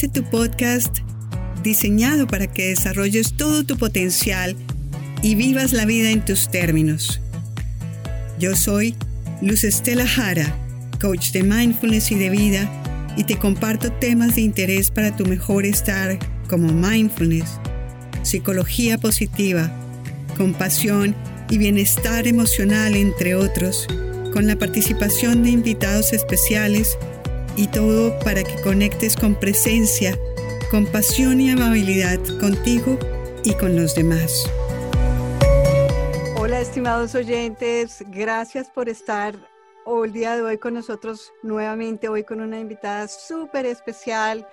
este tu podcast diseñado para que desarrolles todo tu potencial y vivas la vida en tus términos. Yo soy Luz Estela Jara, coach de mindfulness y de vida, y te comparto temas de interés para tu mejor estar como mindfulness, psicología positiva, compasión y bienestar emocional, entre otros, con la participación de invitados especiales y todo para que conectes con presencia, compasión y amabilidad contigo y con los demás. Hola estimados oyentes, gracias por estar el día de hoy con nosotros nuevamente, hoy con una invitada súper especial,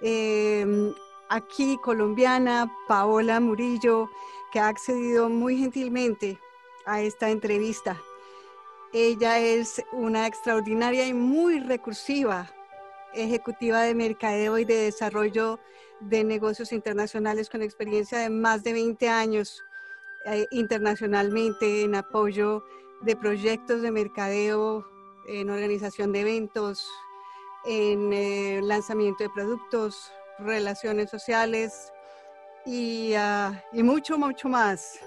em, aquí colombiana, Paola Murillo, que ha accedido muy gentilmente a esta entrevista. Ella es una extraordinaria y muy recursiva ejecutiva de mercadeo y de desarrollo de negocios internacionales con experiencia de más de 20 años eh, internacionalmente en apoyo de proyectos de mercadeo, en organización de eventos, en eh, lanzamiento de productos, relaciones sociales y, ah, y mucho, mucho más.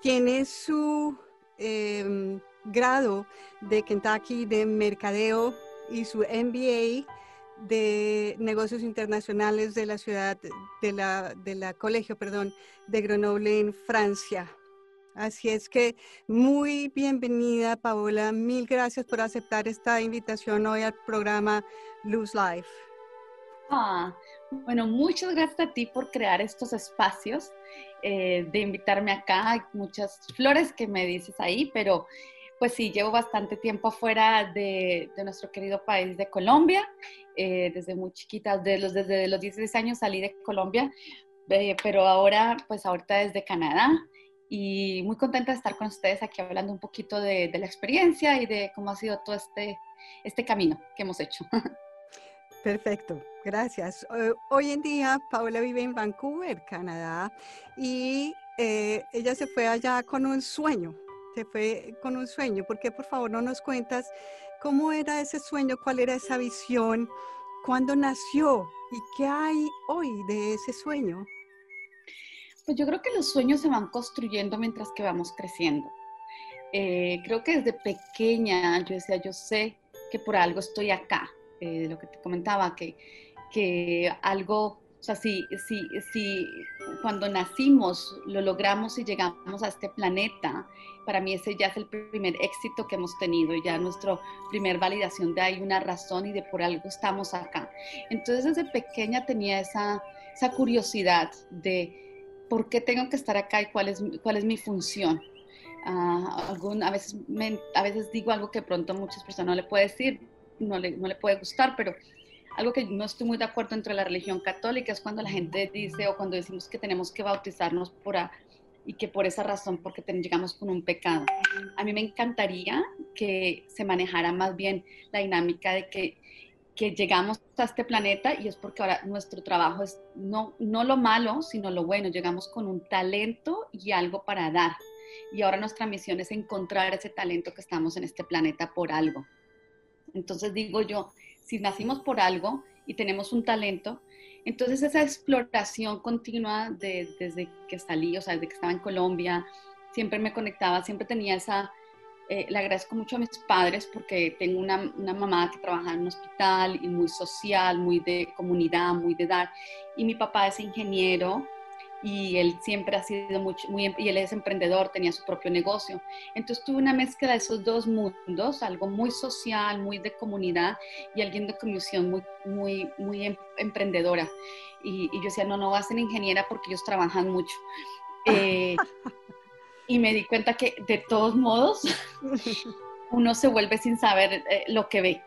Tiene su Em, grado de Kentucky de mercadeo y su MBA de negocios internacionales de la ciudad de la, de la colegio, perdón, de Grenoble en Francia. Así es que muy bienvenida Paola, mil gracias por aceptar esta invitación hoy al programa Lose Life. Ah, bueno, muchas gracias a ti por crear estos espacios, eh, de invitarme acá. Hay muchas flores que me dices ahí, pero pues sí, llevo bastante tiempo afuera de, nuestro querido país de Colombia. Eh, desde muy chiquita, desde los, desde los 16 años salí de Colombia, eh, pero ahora, pues ahorita desde Canadá. Y muy contenta de estar con ustedes aquí hablando un poquito de, de la experiencia y de cómo ha sido todo este, este camino que hemos hecho. Perfecto, gracias. Eh, hoy en día Paula vive en Vancouver, Canadá, y eh, ella se fue allá con un sueño, se fue con un sueño. ¿Por qué por favor no nos cuentas cómo era ese sueño, cuál era esa visión, cuándo nació y qué hay hoy de ese sueño? Pues yo creo que los sueños se van construyendo mientras que vamos creciendo. Eh, creo que desde pequeña yo decía, yo sé que por algo estoy acá, eh, lo que te comentaba, que, que algo, o sea, si, si, si cuando nacimos lo logramos y llegamos a este planeta, para mí ese ya es el primer éxito que hemos tenido, ya nuestra primer validación de hay una razón y de por algo estamos acá. Entonces desde pequeña tenía esa, esa curiosidad de por qué tengo que estar acá y cuál es, cuál es mi función. Algún, a, veces a veces digo algo que pronto muchas personas no le pueden decir, no le, no puede gustar, pero algo que no estoy muy de acuerdo entre la religión católica es cuando la gente dice o cuando decimos que tenemos que bautizarnos por y que por esa razón, porque llegamos con un pecado. A mí me encantaría que se manejara más bien la dinámica de que, que llegamos a este planeta y es porque ahora nuestro trabajo es no, no lo malo, sino lo bueno. Llegamos con un talento y algo para dar. Y ahora nuestra misión es encontrar ese talento que estamos en este planeta por algo. Entonces digo yo, si nacimos por algo y tenemos un talento, entonces esa exploración continua desde que salí, o sea, desde que estaba en Colombia, siempre me conectaba, siempre tenía esa, eh, le agradezco mucho a mis padres porque tengo una, una, mamá que trabaja en un hospital y muy social, muy de comunidad, muy de dar, y mi papá es ingeniero y él siempre ha sido mucho, muy, em, y él es emprendedor, tenía su propio negocio. Entonces tuve una mezcla de esos dos mundos, algo muy social, muy de comunidad y alguien de comisión muy, muy, muy em, emprendedora. Y, yo decía, no, no voy a ser ingeniera porque ellos trabajan mucho. Eh, y me di cuenta que de todos modos uno se vuelve sin saber eh, lo que ve.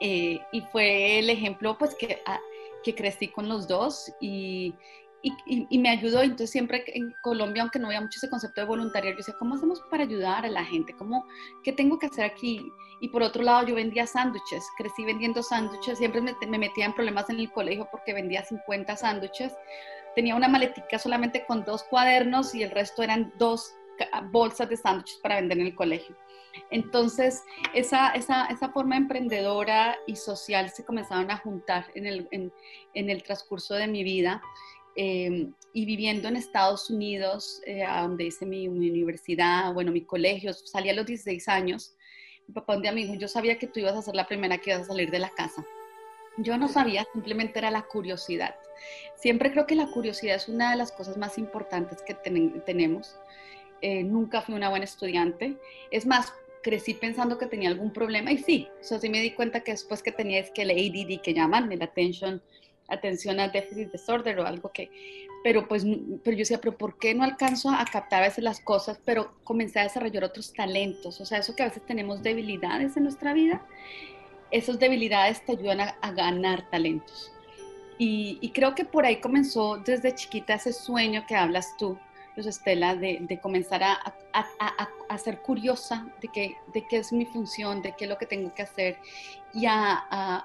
Eh, y fue el ejemplo pues que, ah, que crecí con los dos y, y, me ayudó. Entonces, siempre en Colombia, aunque no había mucho ese concepto de voluntariado, yo decía, ¿cómo hacemos para ayudar a la gente? ¿Cómo, ¿Qué tengo que hacer aquí? Y por otro lado, yo vendía sándwiches, crecí vendiendo sándwiches, siempre me, me, metía en problemas en el colegio porque vendía 50 sándwiches. Tenía una maletica solamente con dos cuadernos y el resto eran dos bolsas de sándwiches para vender en el colegio. Entonces, esa, esa, esa, forma emprendedora y social se comenzaron a juntar en el, en, en el transcurso de mi vida. Eh, y viviendo en Estados Unidos, eh, donde hice mi, mi, universidad, bueno, mi colegio, salí a los 16 años. Mi papá un día me dijo, yo sabía que tú ibas a ser la primera que ibas a salir de la casa. Yo no sabía, simplemente era la curiosidad. Siempre creo que la curiosidad es una de las cosas más importantes que tenemos. Eh, nunca fui una buena estudiante. Es más, crecí pensando que tenía algún problema y sí, o sea, sí me di cuenta que después que tenía es que el ADD que llaman, el attention, atención a déficit disorder o algo que, pero pues, pero yo decía, pero ¿por qué no alcanzo a captar a veces las cosas? Pero comencé a desarrollar otros talentos, o sea, eso que a veces tenemos debilidades en nuestra vida esas debilidades te ayudan a, ganar talentos. Y, creo que por ahí comenzó desde chiquita ese sueño que hablas tú, Luz Estela, de, comenzar a, ser curiosa de qué, de qué es mi función, de qué es lo que tengo que hacer y a,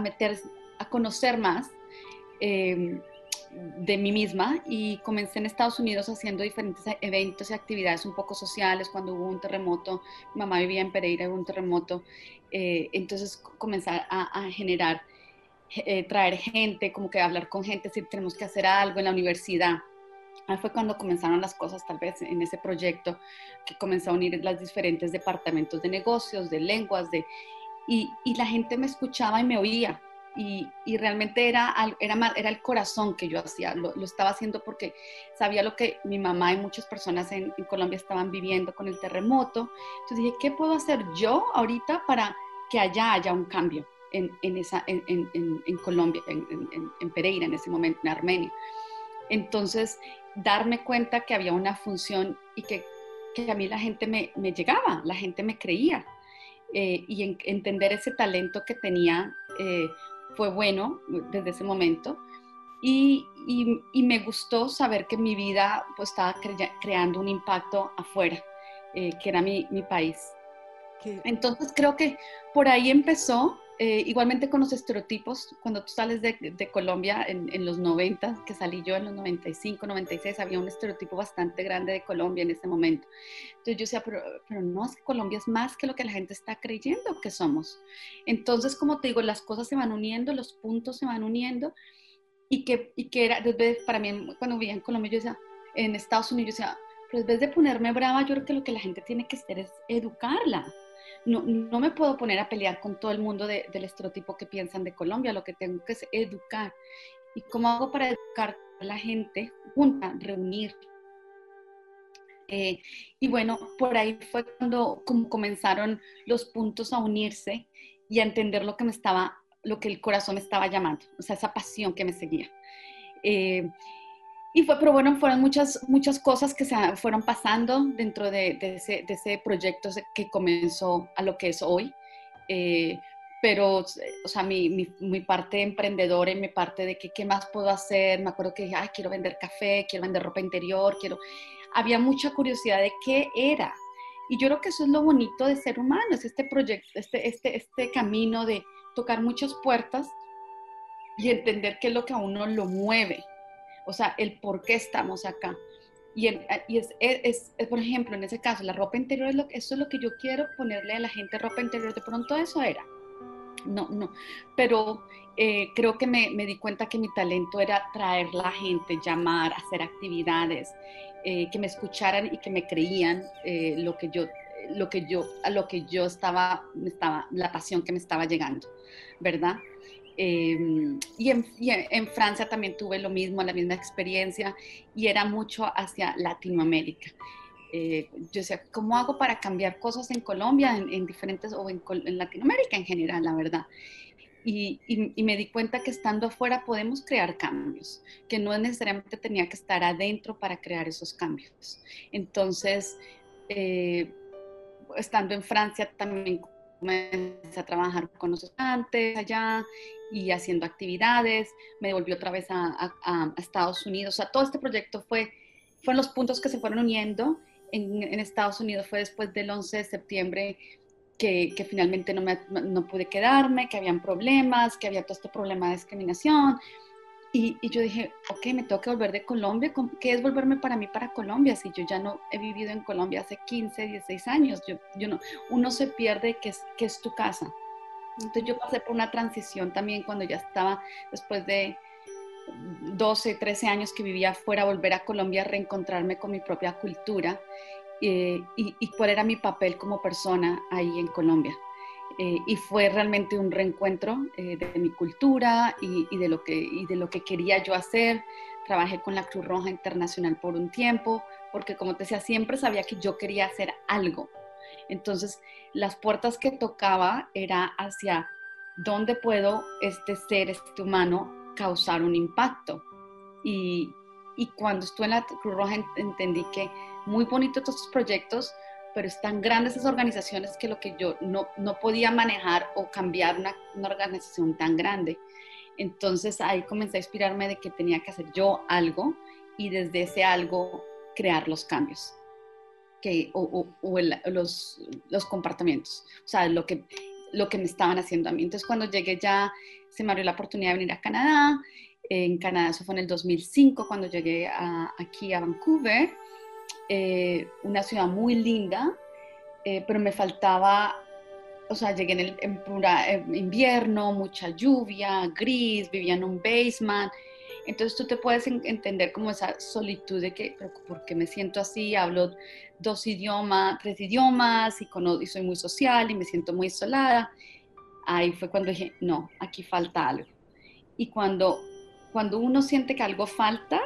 meter, a conocer más. Eh, de mí misma y comencé en Estados Unidos haciendo diferentes eventos y actividades un poco sociales. Cuando hubo un terremoto, mamá vivía en Pereira, hubo un terremoto, eh, entonces comenzar a, generar, eh, traer gente, como que hablar con gente, si tenemos que hacer algo en la universidad. Ahí fue cuando comenzaron las cosas, tal vez en ese proyecto, que comenzó a unir los diferentes departamentos de negocios, de lenguas, de, y la gente me escuchaba y me oía y, y, realmente era, era, era el corazón que yo hacía, lo, lo, estaba haciendo porque sabía lo que mi mamá y muchas personas en, en, Colombia estaban viviendo con el terremoto. Entonces dije, ¿qué puedo hacer yo ahorita para que allá haya un cambio en, en esa, en, en Colombia, en, Pereira en ese momento, en Armenia? Entonces, darme cuenta que había una función y que, que a mí la gente me, me llegaba, la gente me creía. Eh, y entender ese talento que tenía eh, fue bueno desde ese momento. Y, y, me gustó saber que mi vida pues, estaba creando un impacto afuera, eh, que era mi, mi país. Entonces creo que por ahí empezó eh, igualmente con los estereotipos, cuando tú sales de, de Colombia en, en, los 90, que salí yo en los 95, 96, había un estereotipo bastante grande de Colombia en ese momento. Entonces yo decía, pero, pero no, es que Colombia es más que lo que la gente está creyendo que somos. Entonces, como te digo, las cosas se van uniendo, los puntos se van uniendo y que, y que era, desde, para mí, cuando vivía en Colombia, yo decía, en Estados Unidos, yo decía, pero en vez de ponerme brava, yo creo que lo que la gente tiene que hacer es educarla no, no me puedo poner a pelear con todo el mundo del estereotipo que piensan de Colombia, lo que tengo que es educar. ¿Y cómo hago para educar a la gente? Junta, reunir. Eh, y bueno, por ahí fue cuando como comenzaron los puntos a unirse y a entender lo que me estaba, lo que el corazón me estaba llamando, o sea, esa pasión que me seguía. Eh, y fue, pero bueno, fueron muchas, muchas cosas que se fueron pasando dentro de, de, ese, de ese, proyecto que comenzó a lo que es hoy. Eh, pero, o sea, mi, mi, mi, parte emprendedora y mi parte de que, qué más puedo hacer, me acuerdo que, ay, quiero vender café, quiero vender ropa interior, quiero... Había mucha curiosidad de qué era. Y yo creo que eso es lo bonito de ser humano, es este proyecto, este, este, este camino de tocar muchas puertas y entender qué es lo que a uno lo mueve o sea, el por qué estamos acá. Y, y es, es, por ejemplo, en ese caso, la ropa interior, es lo, eso es lo que yo quiero ponerle a la gente, ropa interior, de pronto eso era. No, no, pero eh, creo que me, me, di cuenta que mi talento era traer la gente, llamar, hacer actividades, eh, que me escucharan y que me creían eh, lo que yo, lo que yo, a lo que yo estaba, estaba, la pasión que me estaba llegando, ¿verdad? Em, y, en, Francia también tuve lo mismo, la misma experiencia, y era mucho hacia Latinoamérica. Eh, yo decía, ¿cómo hago para cambiar cosas en Colombia, en, diferentes, o en, Latinoamérica en general, la verdad? Y, me di cuenta que estando afuera podemos crear cambios, que no necesariamente tenía que estar adentro para crear esos cambios. Entonces, eh, estando en Francia también comencé a trabajar con los estudiantes allá y haciendo actividades, me devolví otra vez a, Estados Unidos. O sea, todo este proyecto fue, fueron los puntos que se fueron uniendo. En, Estados Unidos fue después del 11 de septiembre que, que finalmente no, me, no pude quedarme, que habían problemas, que había todo este problema de discriminación. Y, yo dije, ok, me tengo que volver de Colombia. ¿Qué es volverme para mí para Colombia? Si yo ya no he vivido en Colombia hace 15, 16 años, yo, yo no, uno se pierde que es, que es tu casa. Entonces yo pasé por una transición también cuando ya estaba, después de 12, 13 años que vivía afuera, volver a Colombia, reencontrarme con mi propia cultura eh, y, y, cuál era mi papel como persona ahí en Colombia. Eh, y fue realmente un reencuentro eh, de mi cultura y, de lo que, y de lo que quería yo hacer. Trabajé con la Cruz Roja Internacional por un tiempo, porque como te decía, siempre sabía que yo quería hacer algo. Entonces, las puertas que tocaba era hacia dónde puedo este ser, este humano, causar un impacto. Y, y cuando estuve en la Cruz Roja entendí que muy bonito todos estos proyectos, pero están grandes esas organizaciones que lo que yo no, no podía manejar o cambiar una, una, organización tan grande. Entonces ahí comencé a inspirarme de que tenía que hacer yo algo y desde ese algo crear los cambios que, o, o, los, los, comportamientos, o sea, lo que, lo que me estaban haciendo a mí. Entonces cuando llegué ya se me abrió la oportunidad de venir a Canadá. En Canadá, eso fue en el 2005, cuando llegué aquí a Vancouver eh, una ciudad muy linda, eh, pero me faltaba, o sea, llegué en, el, en invierno, mucha lluvia, gris, vivía en un basement. Entonces tú te puedes entender como esa solitud de que, ¿por qué me siento así? Hablo dos idiomas, tres idiomas y, y soy muy social y me siento muy isolada. Ahí fue cuando dije, no, aquí falta algo. Y cuando, cuando uno siente que algo falta,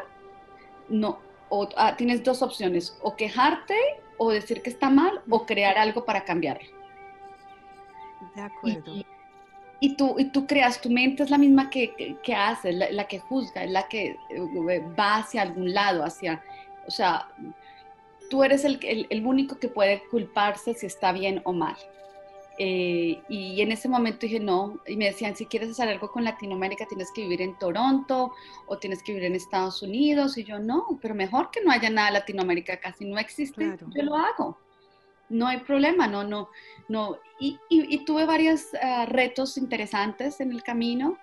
no, o ah, tienes dos opciones, o quejarte o decir que está mal o crear algo para cambiarlo. De acuerdo. Y, tú, y tú creas, tu mente es la misma que, que, hace, la, que juzga, es la que eh, va hacia algún lado, hacia, o sea, tú eres el, el, el único que puede culparse si está bien o mal. Eh, y en ese momento dije, no, y me decían, si quieres hacer algo con Latinoamérica, tienes que vivir en Toronto o tienes que vivir en Estados Unidos. Y yo, no, pero mejor que no haya nada Latinoamérica, casi no existe, yo lo hago. No hay problema, no, no, no. Y, y, tuve varios ah, retos interesantes en el camino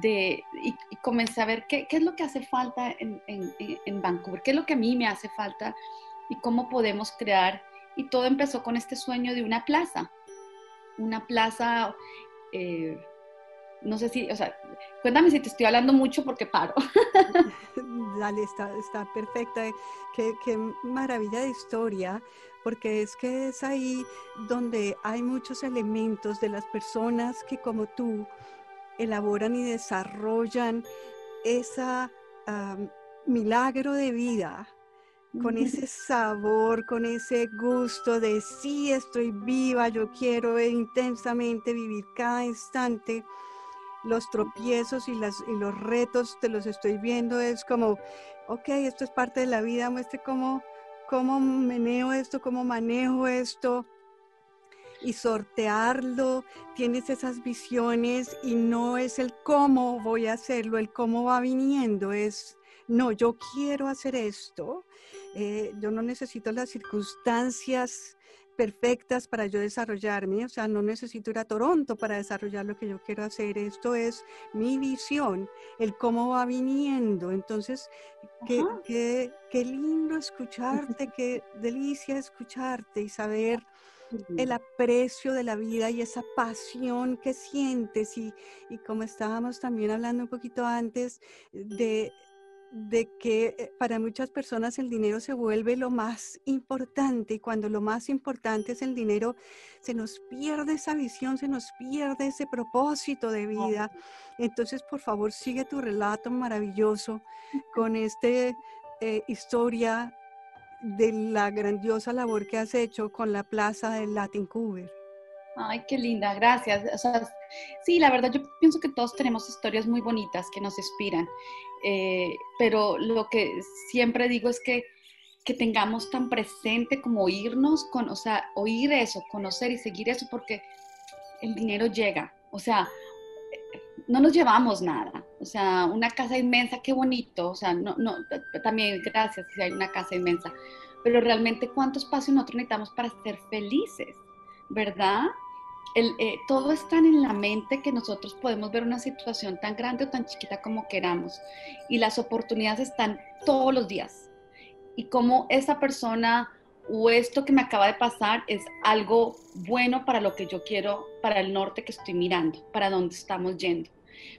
de, y, comencé a ver qué, qué, es lo que hace falta en, en, en Vancouver, qué es lo que a mí me hace falta y cómo podemos crear. Y todo empezó con este sueño de una plaza una plaza, eh, no sé si, o sea, cuéntame si te estoy hablando mucho porque paro. Dale, está, está perfecta. Qué, qué maravilla de historia, porque es que es ahí donde hay muchos elementos de las personas que como tú elaboran y desarrollan esa milagro de vida con ese sabor, con ese gusto de sí estoy viva, yo quiero intensamente vivir cada instante. Los tropiezos y, las, y los retos te los estoy viendo, es como, ok, esto es parte de la vida, muestre cómo, cómo meneo esto, cómo manejo esto y sortearlo, tienes esas visiones y no es el cómo voy a hacerlo, el cómo va viniendo, es, no, yo quiero hacer esto eh, yo no necesito las circunstancias perfectas para yo desarrollarme, o sea, no necesito ir a Toronto para desarrollar lo que yo quiero hacer, esto es mi visión, el cómo va viniendo, entonces, qué, qué, qué lindo escucharte, qué delicia escucharte y saber el aprecio de la vida y esa pasión que sientes. Y, y como estábamos también hablando un poquito antes de de que eh, para muchas personas el dinero se vuelve lo más importante y cuando lo más importante es el dinero, se nos pierde esa visión, se nos pierde ese propósito de vida. Entonces, por favor, sigue tu relato maravilloso con esta eh, historia de la grandiosa labor que has hecho con la plaza del Latin Cuber. Ay, qué linda, gracias. sí, la verdad yo pienso que todos tenemos historias muy bonitas que nos inspiran, eh, pero lo que siempre digo es que, que tengamos tan presente como oírnos, con, o sea, oír eso, conocer y seguir eso, porque el dinero llega, o sea, no nos llevamos nada, o sea, una casa inmensa, qué bonito, o sea, no, no, también gracias si hay una casa inmensa, pero realmente cuánto espacio nosotros necesitamos para ser felices ¿verdad? eh, todo es tan en la mente que nosotros podemos ver una situación tan grande o tan chiquita como queramos. Y las oportunidades están todos los días. Y como esa persona o esto que me acaba de pasar es algo bueno para lo que yo quiero, para el norte que estoy mirando, para donde estamos yendo.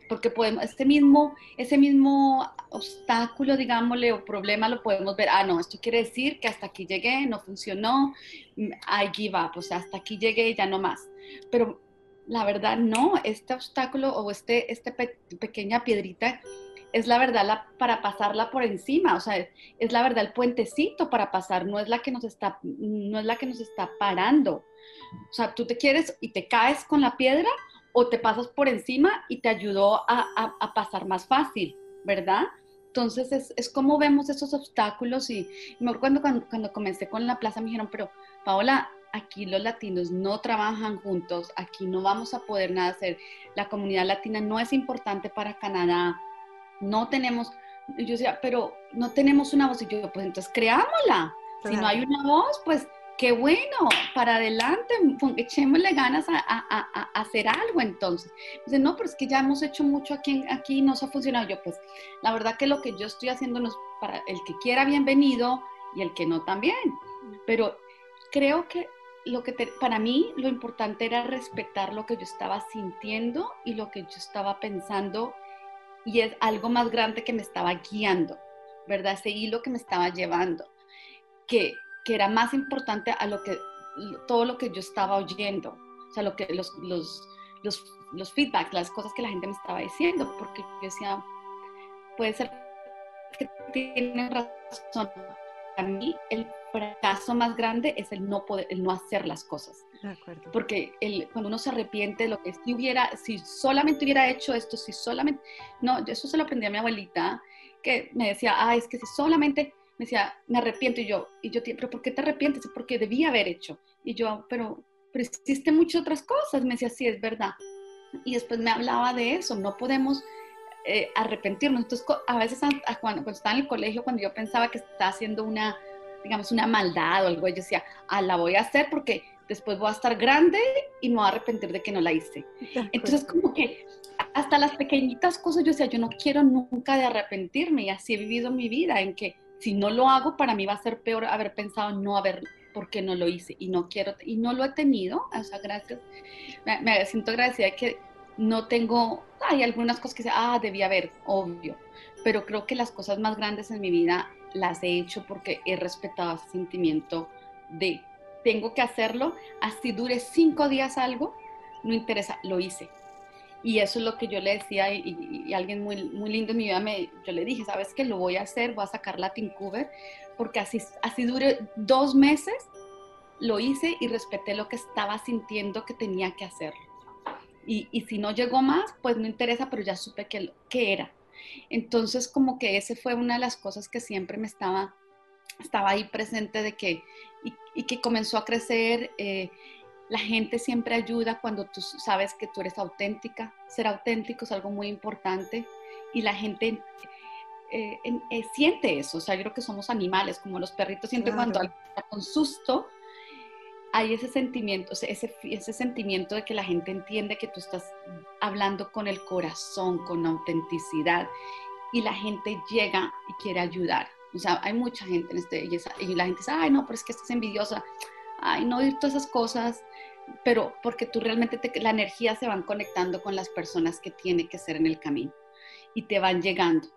Porque podemos, este mismo, ese mismo obstáculo, digámosle, o problema lo podemos ver, ah, no, esto quiere decir que hasta aquí llegué, no funcionó, I give up, o sea, hasta aquí llegué ya no más. Pero la verdad, no, este obstáculo o este, este pequeña piedrita es la verdad para pasarla por encima, o sea, es la verdad el puentecito para pasar, no es la que nos está, no es la que nos está parando. O sea, tú te quieres y te caes con la piedra o te pasas por encima y te ayudó a, a, pasar más fácil, ¿verdad? Entonces es, es, como vemos esos obstáculos y, y cuando, cuando, cuando comencé con la plaza me dijeron, pero Paola, aquí los latinos no trabajan juntos, aquí no vamos a poder nada hacer, la comunidad latina no es importante para Canadá, no tenemos, yo decía, pero no tenemos una voz. Y yo, pues entonces creámosla. Si no hay una voz, pues bueno, para adelante, echémosle ganas a, hacer algo entonces. No, pero es que ya hemos hecho mucho aquí, aquí no se ha funcionado. Yo, pues, la verdad que lo que yo estoy haciendo no es para el que quiera bienvenido y el que no también. Pero creo que lo que para mí lo importante era respetar lo que yo estaba sintiendo y lo que yo estaba pensando y es algo más grande que me estaba guiando, ¿verdad? Ese hilo que me estaba llevando, que, que era más importante a lo que, todo lo que yo estaba oyendo, o sea, lo que, los, los, los, los feedbacks, las cosas que la gente me estaba diciendo, porque yo decía, puede ser que tienen razón. A mí el fracaso más grande es el no poder, el no hacer las cosas. Porque el, cuando uno se arrepiente de lo que si hubiera, si solamente hubiera hecho esto, si solamente, no, eso se lo aprendí a mi abuelita, que me decía, ah, es que si solamente, me decía, me arrepiento y yo, y yo, pero ¿por qué te arrepientes? Porque debía haber hecho. Y yo, pero, pero hiciste muchas otras cosas. Me decía, sí, es verdad. Y después me hablaba de eso, no podemos eh, arrepentirnos. Entonces, a veces cuando, cuando estaba en el colegio, cuando yo pensaba que estaba haciendo una, digamos, una maldad o algo, yo decía, ah, la voy a hacer porque después voy a estar grande y me voy a arrepentir de que no la hice. Entonces, como que hasta las pequeñitas cosas, yo decía, yo no quiero nunca de arrepentirme y así he vivido mi vida, en que si no lo hago, para mí va a ser peor haber pensado no haber, porque no lo hice y no quiero, y no lo he tenido, o sea, gracias, me, siento agradecida de que no tengo, hay algunas cosas que ah, debía haber, obvio, pero creo que las cosas más grandes en mi vida las he hecho porque he respetado ese sentimiento de tengo que hacerlo, así dure cinco días algo, no interesa, lo hice. Y eso es lo que yo le decía y, alguien muy, muy lindo en mi vida, me, yo le dije, ¿sabes qué? Lo voy a hacer, voy a sacar la Cover, porque así, así dure dos meses, lo hice y respeté lo que estaba sintiendo que tenía que hacer. Y, y si no llegó más, pues no interesa, pero ya supe que, que era. Entonces, como que ese fue una de las cosas que siempre me estaba, estaba ahí presente de que, y, que comenzó a crecer. Eh, la gente siempre ayuda cuando tú sabes que tú eres auténtica. Ser auténtico es algo muy importante y la gente eh, eh, siente eso. O sea, yo creo que somos animales, como los perritos sienten cuando alguien está con susto. Hay ese sentimiento, ese, ese sentimiento de que la gente entiende que tú estás hablando con el corazón, con autenticidad, y la gente llega y quiere ayudar. O sea, hay mucha gente en este, y, la gente dice, ay, no, pero es que estás envidiosa, ay, no, y todas esas cosas, pero porque tú realmente, la energía se van conectando con las personas que tiene que ser en el camino y te van llegando.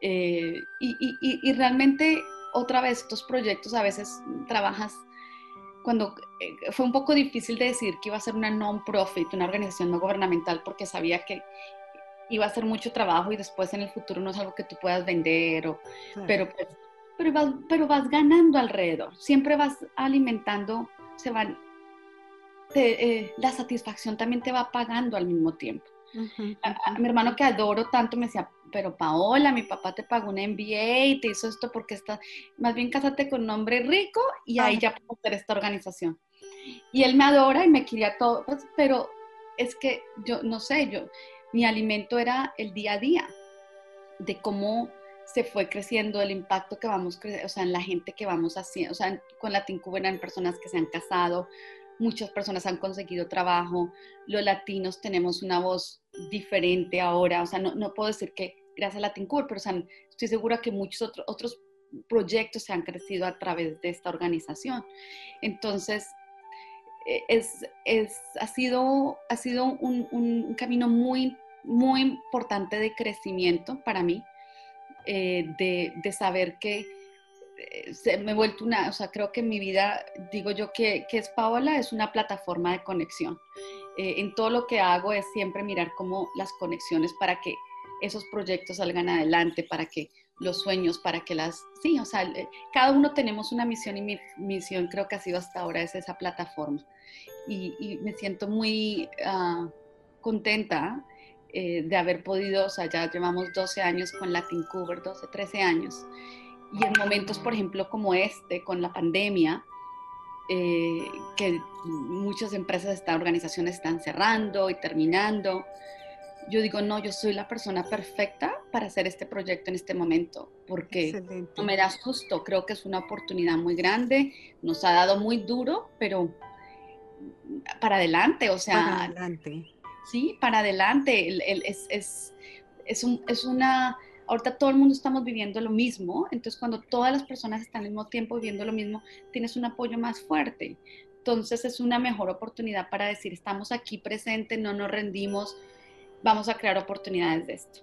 Eh, y, y, y, realmente, otra vez, estos proyectos a veces trabajas cuando eh, fue un poco difícil de decir que iba a ser una non-profit, una organización no gubernamental, porque sabía que iba a ser mucho trabajo y después en el futuro no es algo que tú puedas vender, o, pero, pues, pero, vas, pero vas ganando alrededor, siempre vas alimentando, se van, eh, la satisfacción también te va pagando al mismo tiempo. mi hermano que adoro tanto me decía, pero Paola, mi papá te pagó un MBA y te hizo esto porque está, más bien cásate con un hombre rico y ahí ya puedo hacer esta organización. Y él me adora y me quería todo, pues, pero es que yo no sé, yo mi alimento era el día a día, de cómo se fue creciendo el impacto que vamos, o sea, en la gente que vamos haciendo, o sea, con la Tincuber en personas que se han casado, muchas personas han conseguido trabajo, los latinos tenemos una voz diferente ahora, o sea, no, no puedo decir que gracias a Latin pero estoy segura que muchos otros otros proyectos se han crecido a través de esta organización. Entonces, e, es, es, ha sido, ha sido un, un, camino muy, muy importante de crecimiento para mí, eh, de, de, saber que eh, se me he vuelto una, o sea, creo que en mi vida, digo yo que, que es Paola, es una plataforma de conexión. Eh, en todo lo que hago es siempre mirar cómo las conexiones para que esos proyectos salgan adelante, para que los sueños, para que las, sí, o sea, cada uno tenemos una misión y mi misión creo que ha sido hasta ahora es esa plataforma. Y, me siento muy ah, contenta eh, de haber podido, o sea, ya llevamos 12 años con Latin Cover, 12, 13 años. Y en momentos, por ejemplo, como este, con la pandemia, eh, que muchas empresas, estas organizaciones están cerrando y terminando, yo digo, no, yo soy la persona perfecta para hacer este proyecto en este momento, porque no me da susto, creo que es una oportunidad muy grande, nos ha dado muy duro, pero para adelante, o sea... Para adelante. Sí, para adelante, es, es, es, un, es una... Ahorita todo el mundo estamos viviendo lo mismo, entonces cuando todas las personas están al mismo tiempo viviendo lo mismo, tienes un apoyo más fuerte. Entonces es una mejor oportunidad para decir, estamos aquí presentes, no nos rendimos, vamos a crear oportunidades de esto.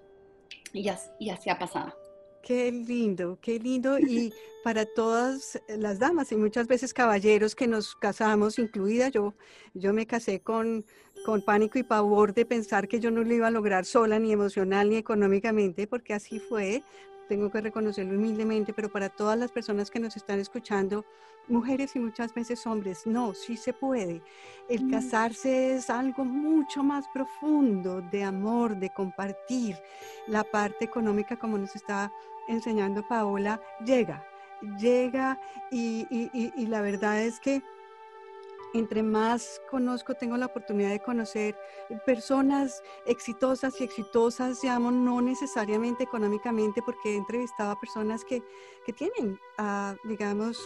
Y, así, ha pasado. Qué lindo, qué lindo. Y para todas las damas y muchas veces caballeros que nos casamos, incluida yo, yo me casé con, con pánico y pavor de pensar que yo no lo iba a lograr sola, ni emocional, ni económicamente, porque así fue tengo que reconocerlo humildemente, pero para todas las personas que nos están escuchando, mujeres y muchas veces hombres, no, sí se puede. El mm. casarse es algo mucho más profundo de amor, de compartir. La parte económica, como nos está enseñando Paola, llega, llega y, y la verdad es que entre más conozco, tengo la oportunidad de conocer personas exitosas y exitosas, llamo, no necesariamente económicamente, porque he entrevistado a personas que, tienen, ah, digamos,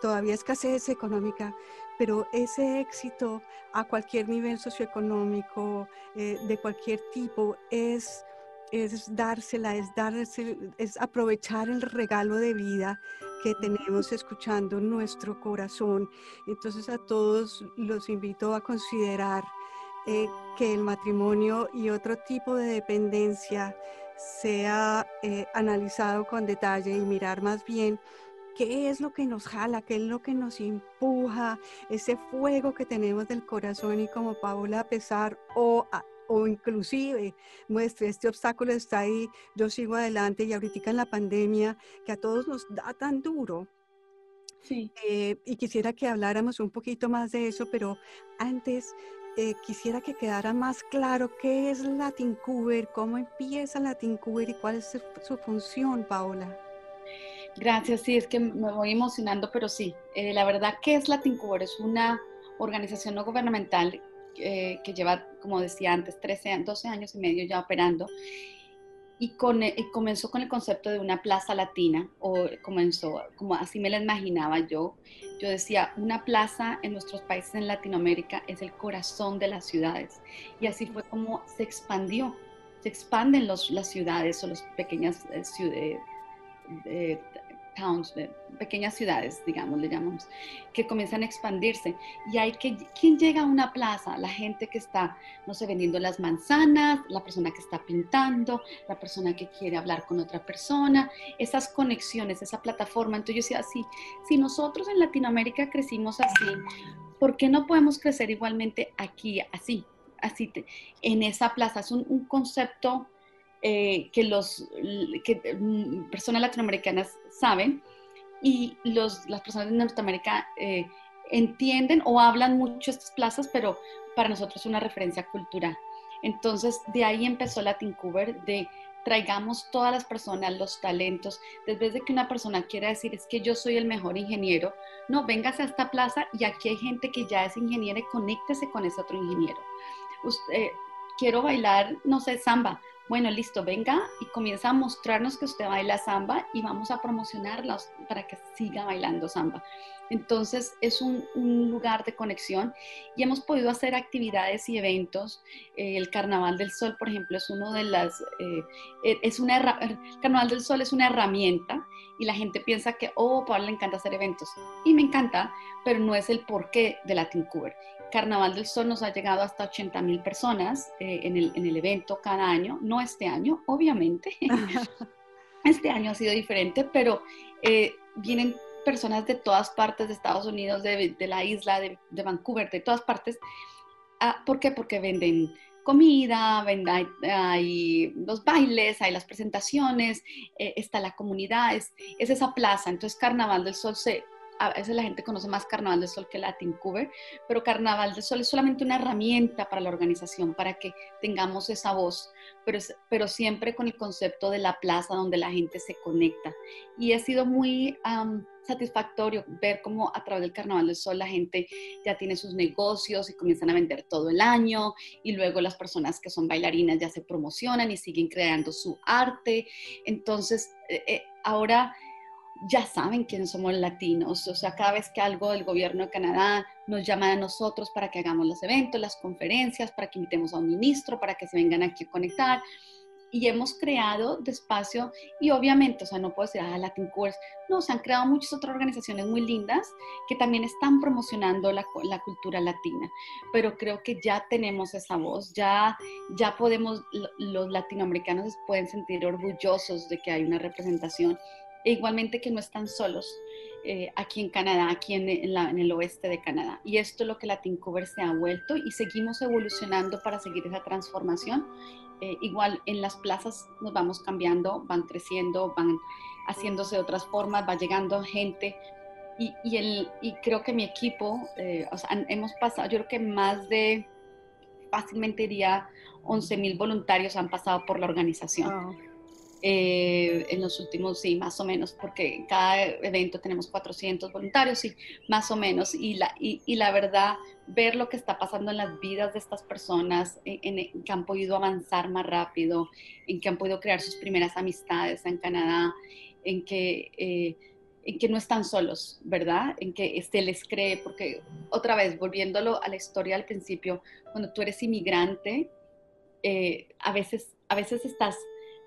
todavía escasez económica, pero ese éxito a cualquier nivel socioeconómico, eh, de cualquier tipo, es es dársela, es darse, es aprovechar el regalo de vida que tenemos escuchando nuestro corazón. Entonces a todos los invito a considerar eh, que el matrimonio y otro tipo de dependencia sea eh, analizado con detalle y mirar más bien qué es lo que nos jala, qué es lo que nos empuja, ese fuego que tenemos del corazón y como Paula a pesar o o inclusive muestre este obstáculo está ahí, yo sigo adelante y ahorita en la pandemia que a todos nos da tan duro. Sí. Eh, y quisiera que habláramos un poquito más de eso, pero antes eh, quisiera que quedara más claro qué es Latincuber, cómo empieza Latincuber y cuál es su, función, Paola. Gracias, sí, es que me voy emocionando, pero sí, eh, la verdad, ¿qué es Latincuber? Es una organización no gubernamental eh, que lleva, como decía antes, 13, 12 años y medio ya operando. Y, con, eh, comenzó con el concepto de una plaza latina, o comenzó, como así me la imaginaba yo. Yo decía, una plaza en nuestros países en Latinoamérica es el corazón de las ciudades. Y así fue como se expandió. Se expanden los, las ciudades o las pequeñas eh, ciudades, towns, pequeñas ciudades, digamos, le llamamos, que comienzan a expandirse. Y hay que, ¿quién llega a una plaza? La gente que está, no sé, vendiendo las manzanas, la persona que está pintando, la persona que quiere hablar con otra persona, esas conexiones, esa plataforma. Entonces yo decía, así, si nosotros en Latinoamérica crecimos así, ¿por qué no podemos crecer igualmente aquí, así? Así, en esa plaza. Es un, un concepto eh, que, los, que mm, personas latinoamericanas saben y los, las personas de Norteamérica eh, entienden o hablan mucho estas plazas, pero para nosotros es una referencia cultural. Entonces, de ahí empezó Latincuber, de traigamos todas las personas, los talentos, desde que una persona quiera decir es que yo soy el mejor ingeniero, no, véngase a esta plaza y aquí hay gente que ya es ingeniera y conéctese con ese otro ingeniero. Usted, quiero bailar, no sé, samba, bueno, listo, venga y comienza a mostrarnos que usted baila samba y vamos a promocionarla para que siga bailando samba. Entonces es un, lugar de conexión y hemos podido hacer actividades y eventos. Eh, el Carnaval del Sol, por ejemplo, es uno de las, eh, e, es una, el Carnaval del Sol es una herramienta y la gente piensa que, oh, Pablo le encanta hacer eventos. Y me encanta, pero no es el porqué de Latincover. Carnaval del Sol nos ha llegado hasta 80 mil personas eh, en, el, en el evento cada año, no este año, obviamente. este año ha sido diferente, pero vienen personas de todas partes de Estados Unidos, de, la isla, de, Vancouver, de todas partes. Ah, ¿Por qué? Porque venden comida, venden, hay, los bailes, hay las presentaciones, eh, está la comunidad, es, es, esa plaza. Entonces Carnaval del Sol se a veces la gente conoce más Carnaval del Sol que Latin Cover, pero Carnaval del Sol es solamente una herramienta para la organización, para que tengamos esa voz, pero, siempre con el concepto de la plaza donde la gente se conecta. Y ha sido muy satisfactorio ver cómo a través del Carnaval del Sol la gente ya tiene sus negocios y comienzan a vender todo el año, y luego las personas que son bailarinas ya se promocionan y siguen creando su arte. Entonces, eh, eh, ahora ya saben quiénes somos latinos. O sea, cada vez que algo del gobierno de Canadá nos llama a nosotros para que hagamos los eventos, las conferencias, para que invitemos a un ministro, para que se vengan aquí a conectar. Y hemos creado despacio, y obviamente, o sea, no puedo decir, ah, Latin Course, no, se han creado muchas otras organizaciones muy lindas que también están promocionando la, la cultura latina, pero creo que ya tenemos esa voz, ya, ya podemos, los latinoamericanos pueden sentir orgullosos de que hay una representación e igualmente que no están solos eh, aquí en Canadá, aquí en, el oeste de Canadá. Y esto es lo que Latin Cover se ha vuelto y seguimos evolucionando para seguir esa transformación. Eh, igual en las plazas nos vamos cambiando, van creciendo, van haciéndose de otras formas, va llegando gente. Y, y, el, y creo que mi equipo, eh, o sea, hemos pasado, yo creo que más de, fácilmente diría, 11 mil voluntarios han pasado por la organización. Eh, en los últimos, sí, más o menos, porque cada evento tenemos 400 voluntarios, sí, más o menos. Y la, y, la verdad, ver lo que está pasando en las vidas de estas personas, en, que han podido avanzar más rápido, en que han podido crear sus primeras amistades en Canadá, en que... Eh, en que no están solos, ¿verdad? En que se les cree, porque otra vez, volviéndolo a la historia al principio, cuando tú eres inmigrante, eh, a, veces, a veces estás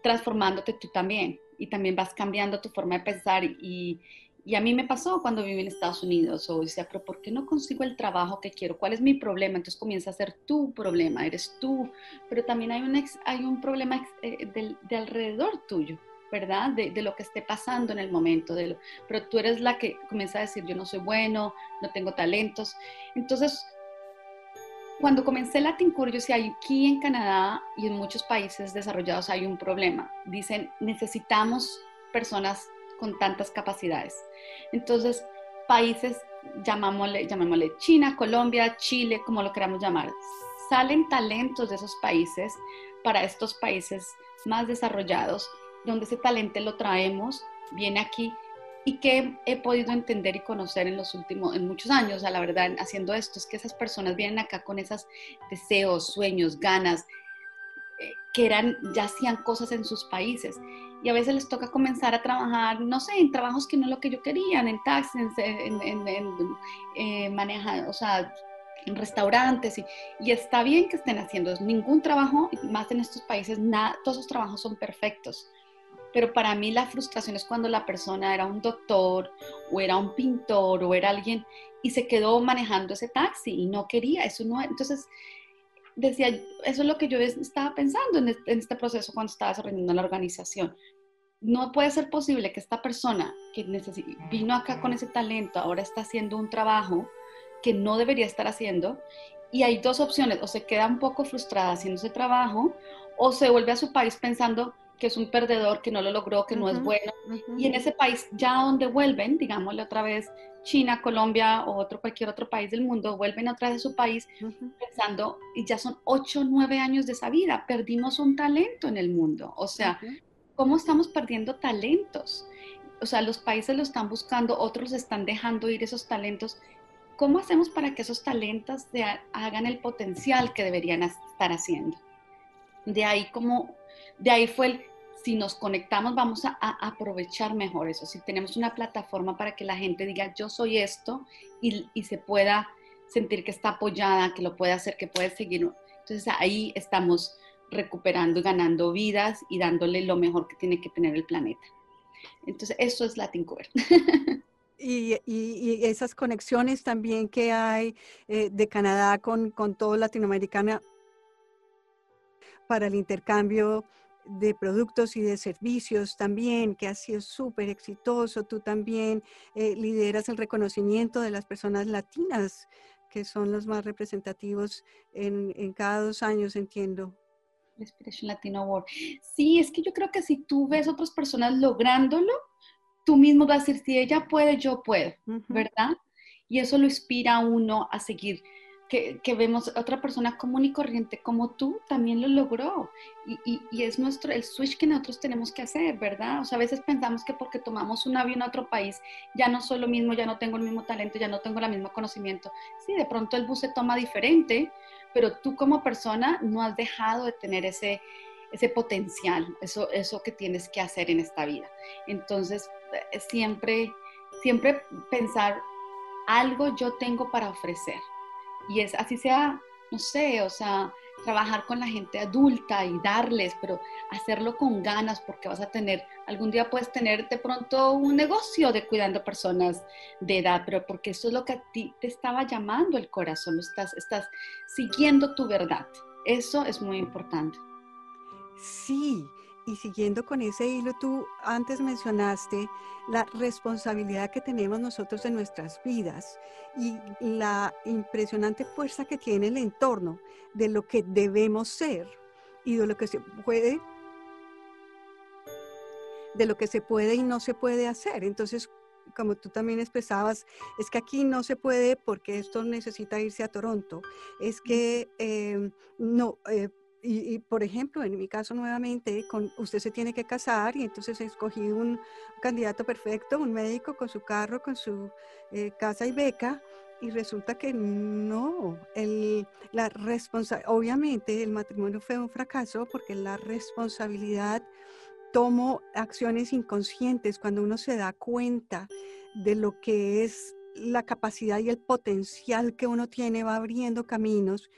transformándote tú también y también vas cambiando tu forma de pensar y, y a mí me pasó cuando viví en Estados Unidos, o decía, pero ¿por qué no consigo el trabajo que quiero? ¿Cuál es mi problema? Entonces comienza a ser tu problema, eres tú, pero también hay un, hay un problema eh, de, alrededor tuyo, ¿verdad? De, de, lo que esté pasando en el momento, de pero tú eres la que comienza a decir, yo no soy bueno, no tengo talentos. Entonces, cuando comencé Latin Cour, yo decía, aquí en Canadá y en muchos países desarrollados hay un problema. Dicen, necesitamos personas con tantas capacidades. Entonces, países, llamámosle, llamémosle China, Colombia, Chile, como lo queramos llamar, salen talentos de esos países para estos países más desarrollados, donde ese talento lo traemos, viene aquí y que he podido entender y conocer en los últimos, en muchos años, a la verdad, haciendo esto, es que esas personas vienen acá con esos deseos, sueños, ganas, eh, que eran, ya hacían cosas en sus países. Y a veces les toca comenzar a trabajar, no sé, en trabajos que no es lo que ellos querían, en taxis, en, en, en, eh, o sea, en restaurantes. Y, y, está bien que estén haciendo ningún trabajo, más en estos países, nada, todos esos trabajos son perfectos pero para mí la frustración es cuando la persona era un doctor o era un pintor o era alguien y se quedó manejando ese taxi y no quería, eso no, entonces decía, eso es lo que yo estaba pensando en este, proceso cuando estaba desarrollando la organización. No puede ser posible que esta persona que vino acá con ese talento ahora está haciendo un trabajo que no debería estar haciendo y hay dos opciones, o se queda un poco frustrada haciendo ese trabajo o se vuelve a su país pensando, que es un perdedor, que no lo logró, que no es bueno. Y en ese país, ya donde vuelven, digámosle otra vez, China, Colombia o otro, cualquier otro país del mundo, vuelven otra vez a su país pensando, y ya son ocho, nueve años de esa vida, perdimos un talento en el mundo. O sea, ¿cómo estamos perdiendo talentos? O sea, los países lo están buscando, otros están dejando ir esos talentos. ¿Cómo hacemos para que esos talentos hagan el potencial que deberían estar haciendo? De ahí como, de ahí fue el si nos conectamos vamos a, aprovechar mejor eso. Si tenemos una plataforma para que la gente diga yo soy esto y, y se pueda sentir que está apoyada, que lo puede hacer, que puede seguir. Entonces ahí estamos recuperando y ganando vidas y dándole lo mejor que tiene que tener el planeta. Entonces eso es Latin Cover. Y, y, esas conexiones también que hay eh, de Canadá con, con todo Latinoamérica para el intercambio de productos y de servicios también, que ha sido súper exitoso. Tú también eh, lideras el reconocimiento de las personas latinas, que son los más representativos en, en cada dos años, entiendo. Inspiration Latino Award. Sí, es que yo creo que si tú ves otras personas lográndolo, tú mismo vas a decir, si ella puede, yo puedo, ¿verdad? Y eso lo inspira a uno a seguir que, que, vemos otra persona común y corriente como tú también lo logró. Y, es nuestro, el switch que nosotros tenemos que hacer, ¿verdad? O sea, a veces pensamos que porque tomamos un avión a otro país, ya no soy lo mismo, ya no tengo el mismo talento, ya no tengo el mismo conocimiento. Sí, de pronto el bus se toma diferente, pero tú como persona no has dejado de tener ese, ese potencial, eso, eso que tienes que hacer en esta vida. Entonces, eh, siempre, siempre pensar, algo yo tengo para ofrecer y es así sea, no sé, o sea, trabajar con la gente adulta y darles, pero hacerlo con ganas porque vas a tener, algún día puedes tener de pronto un negocio de cuidando personas de edad, pero porque eso es lo que a ti te estaba llamando el corazón, estás, estás siguiendo tu verdad. Eso es muy importante. Sí, y siguiendo con ese hilo, tú antes mencionaste la responsabilidad que tenemos nosotros en nuestras vidas y la impresionante fuerza que tiene el entorno de lo que debemos ser y de lo que se puede de lo que se puede y no se puede hacer. Entonces, como tú también expresabas, es que aquí no se puede porque esto necesita irse a Toronto. Es que eh, no, eh, y, por ejemplo, en mi caso nuevamente, con, usted se tiene que casar y entonces escogí un candidato perfecto, un médico con su carro, con su eh, casa y beca, y resulta que no, el, la responsa obviamente el matrimonio fue un fracaso porque la responsabilidad tomó acciones inconscientes. Cuando uno se da cuenta de lo que es la capacidad y el potencial que uno tiene va abriendo caminos.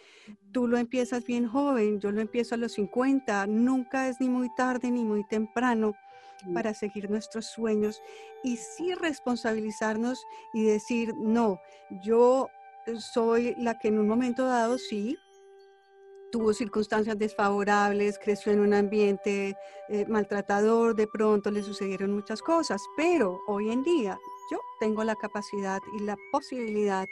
Tú lo empiezas bien joven, yo lo empiezo a los 50, nunca es ni muy tarde ni muy temprano para seguir nuestros sueños y sí responsabilizarnos y decir, no, yo soy la que en un momento dado sí tuvo circunstancias desfavorables, creció en un ambiente eh, maltratador, de pronto le sucedieron muchas cosas, pero hoy en día yo tengo la capacidad y la posibilidad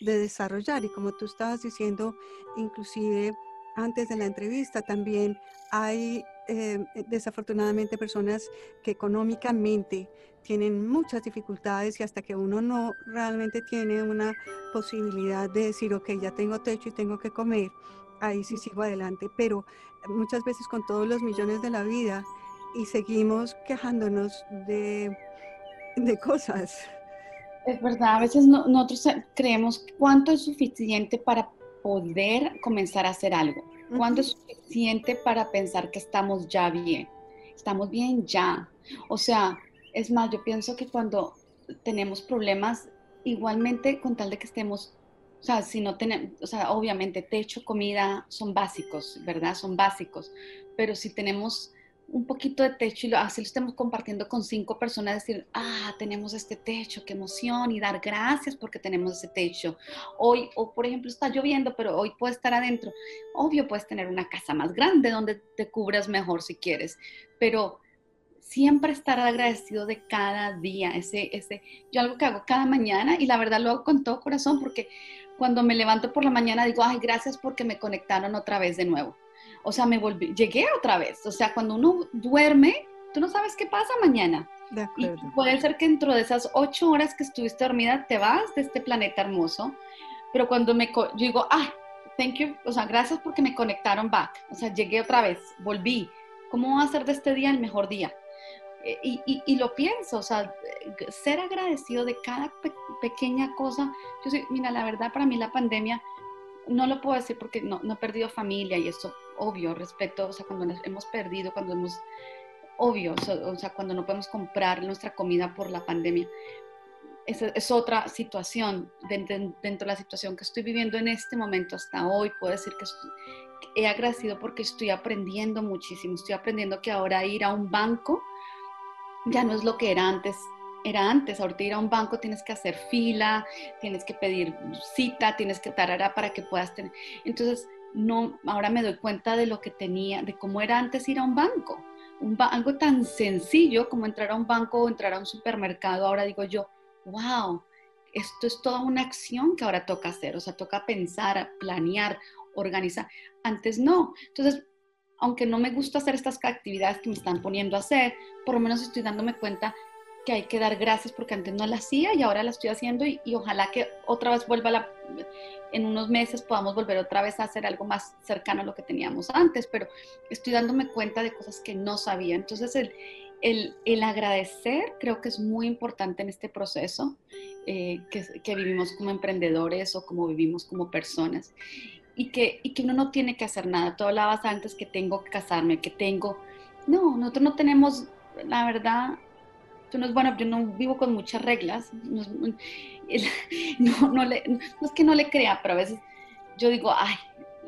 de desarrollar. Y como tú estabas diciendo, inclusive antes de la entrevista también hay eh, desafortunadamente personas que económicamente tienen muchas dificultades y hasta que uno no realmente tiene una posibilidad de decir, ok, ya tengo techo y tengo que comer, ahí sí sigo adelante. Pero muchas veces con todos los millones de la vida y seguimos quejándonos de de cosas. Es verdad, a veces nosotros creemos cuánto es suficiente para poder comenzar a hacer algo, cuánto es suficiente para pensar que estamos ya bien, estamos bien ya. O sea, es más, yo pienso que cuando tenemos problemas, igualmente con tal de que estemos, o sea, si no tenemos, o sea, obviamente techo, comida son básicos, ¿verdad? Son básicos, pero si tenemos un poquito de techo y lo, así lo estamos compartiendo con cinco personas, decir, ah, tenemos este techo, qué emoción, y dar gracias porque tenemos ese techo. Hoy, o por ejemplo, está lloviendo, pero hoy puede estar adentro. Obvio, puedes tener una casa más grande donde te cubras mejor si quieres, pero siempre estar agradecido de cada día. Ese, ese, yo algo que hago cada mañana y la verdad lo hago con todo corazón porque cuando me levanto por la mañana digo, ay, gracias porque me conectaron otra vez de nuevo o sea, me volví, llegué otra vez. O sea, cuando uno duerme, tú no sabes qué pasa mañana. Y puede ser que dentro de esas ocho horas que estuviste dormida te vas de este planeta hermoso, pero cuando me, yo digo, ah, thank you, o sea, gracias porque me conectaron back, o sea, llegué otra vez, volví. ¿Cómo va a ser de este día el mejor día? Eh, y, y, y, lo pienso, o sea, ser agradecido de cada pequeña cosa. Yo soy, mira, la verdad para mí la pandemia, no lo puedo decir porque no, no he perdido familia y eso obvio, respeto, o sea, cuando hemos perdido, cuando hemos obvio, o sea, cuando no podemos comprar nuestra comida por la pandemia, es, es otra situación. Dentro, dentro, de la situación que estoy viviendo en este momento hasta hoy, puedo decir que he agradecido porque estoy aprendiendo muchísimo. Estoy aprendiendo que ahora ir a un banco ya no es lo que era antes. Era antes, ahorita ir a un banco tienes que hacer fila, tienes que pedir cita, tienes que tarara para que puedas tener. Entonces, no, ahora me doy cuenta de lo que tenía, de cómo era antes ir a un banco. Un algo tan sencillo como entrar a un banco o entrar a un supermercado, ahora digo yo, wow, esto es toda una acción que ahora toca hacer, o sea, toca pensar, planear, organizar. Antes no. Entonces, aunque no me gusta hacer estas actividades que me están poniendo a hacer, por lo menos estoy dándome cuenta que hay que dar gracias porque antes no las hacía y ahora la estoy haciendo y, ojalá que otra vez vuelva la, en unos meses podamos volver otra vez a hacer algo más cercano a lo que teníamos antes, pero estoy dándome cuenta de cosas que no sabía. Entonces el, el, agradecer creo que es muy importante en este proceso eh, que, vivimos como emprendedores o como vivimos como personas. Y que, y que uno no tiene que hacer nada. Tú hablabas antes que tengo que casarme, que tengo... No, nosotros no tenemos, la verdad, tú no es bueno, yo no vivo con muchas reglas. No, no, le, no es que no le crea, pero a veces yo digo, ay,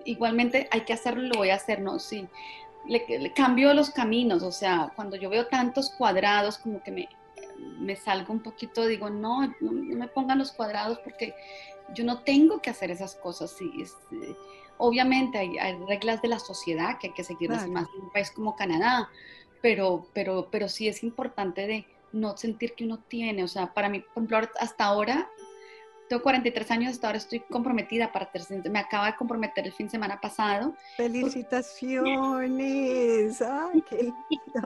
igualmente hay que hacerlo, lo voy a hacer, ¿no? Sí le, cambio los caminos, o sea, cuando yo veo tantos cuadrados, como que me, me salgo un poquito, digo, no, no, me pongan los cuadrados porque yo no tengo que hacer esas cosas. Sí, eh, obviamente hay, reglas de la sociedad que hay que seguir, más en un país como Canadá, pero, pero, pero sí es importante de no sentir que uno tiene, o sea, para mí, por ejemplo, hasta ahora tengo 43 años, hasta ahora estoy comprometida para tercer, me acaba de comprometer el fin de semana pasado. Felicitaciones. Ay, qué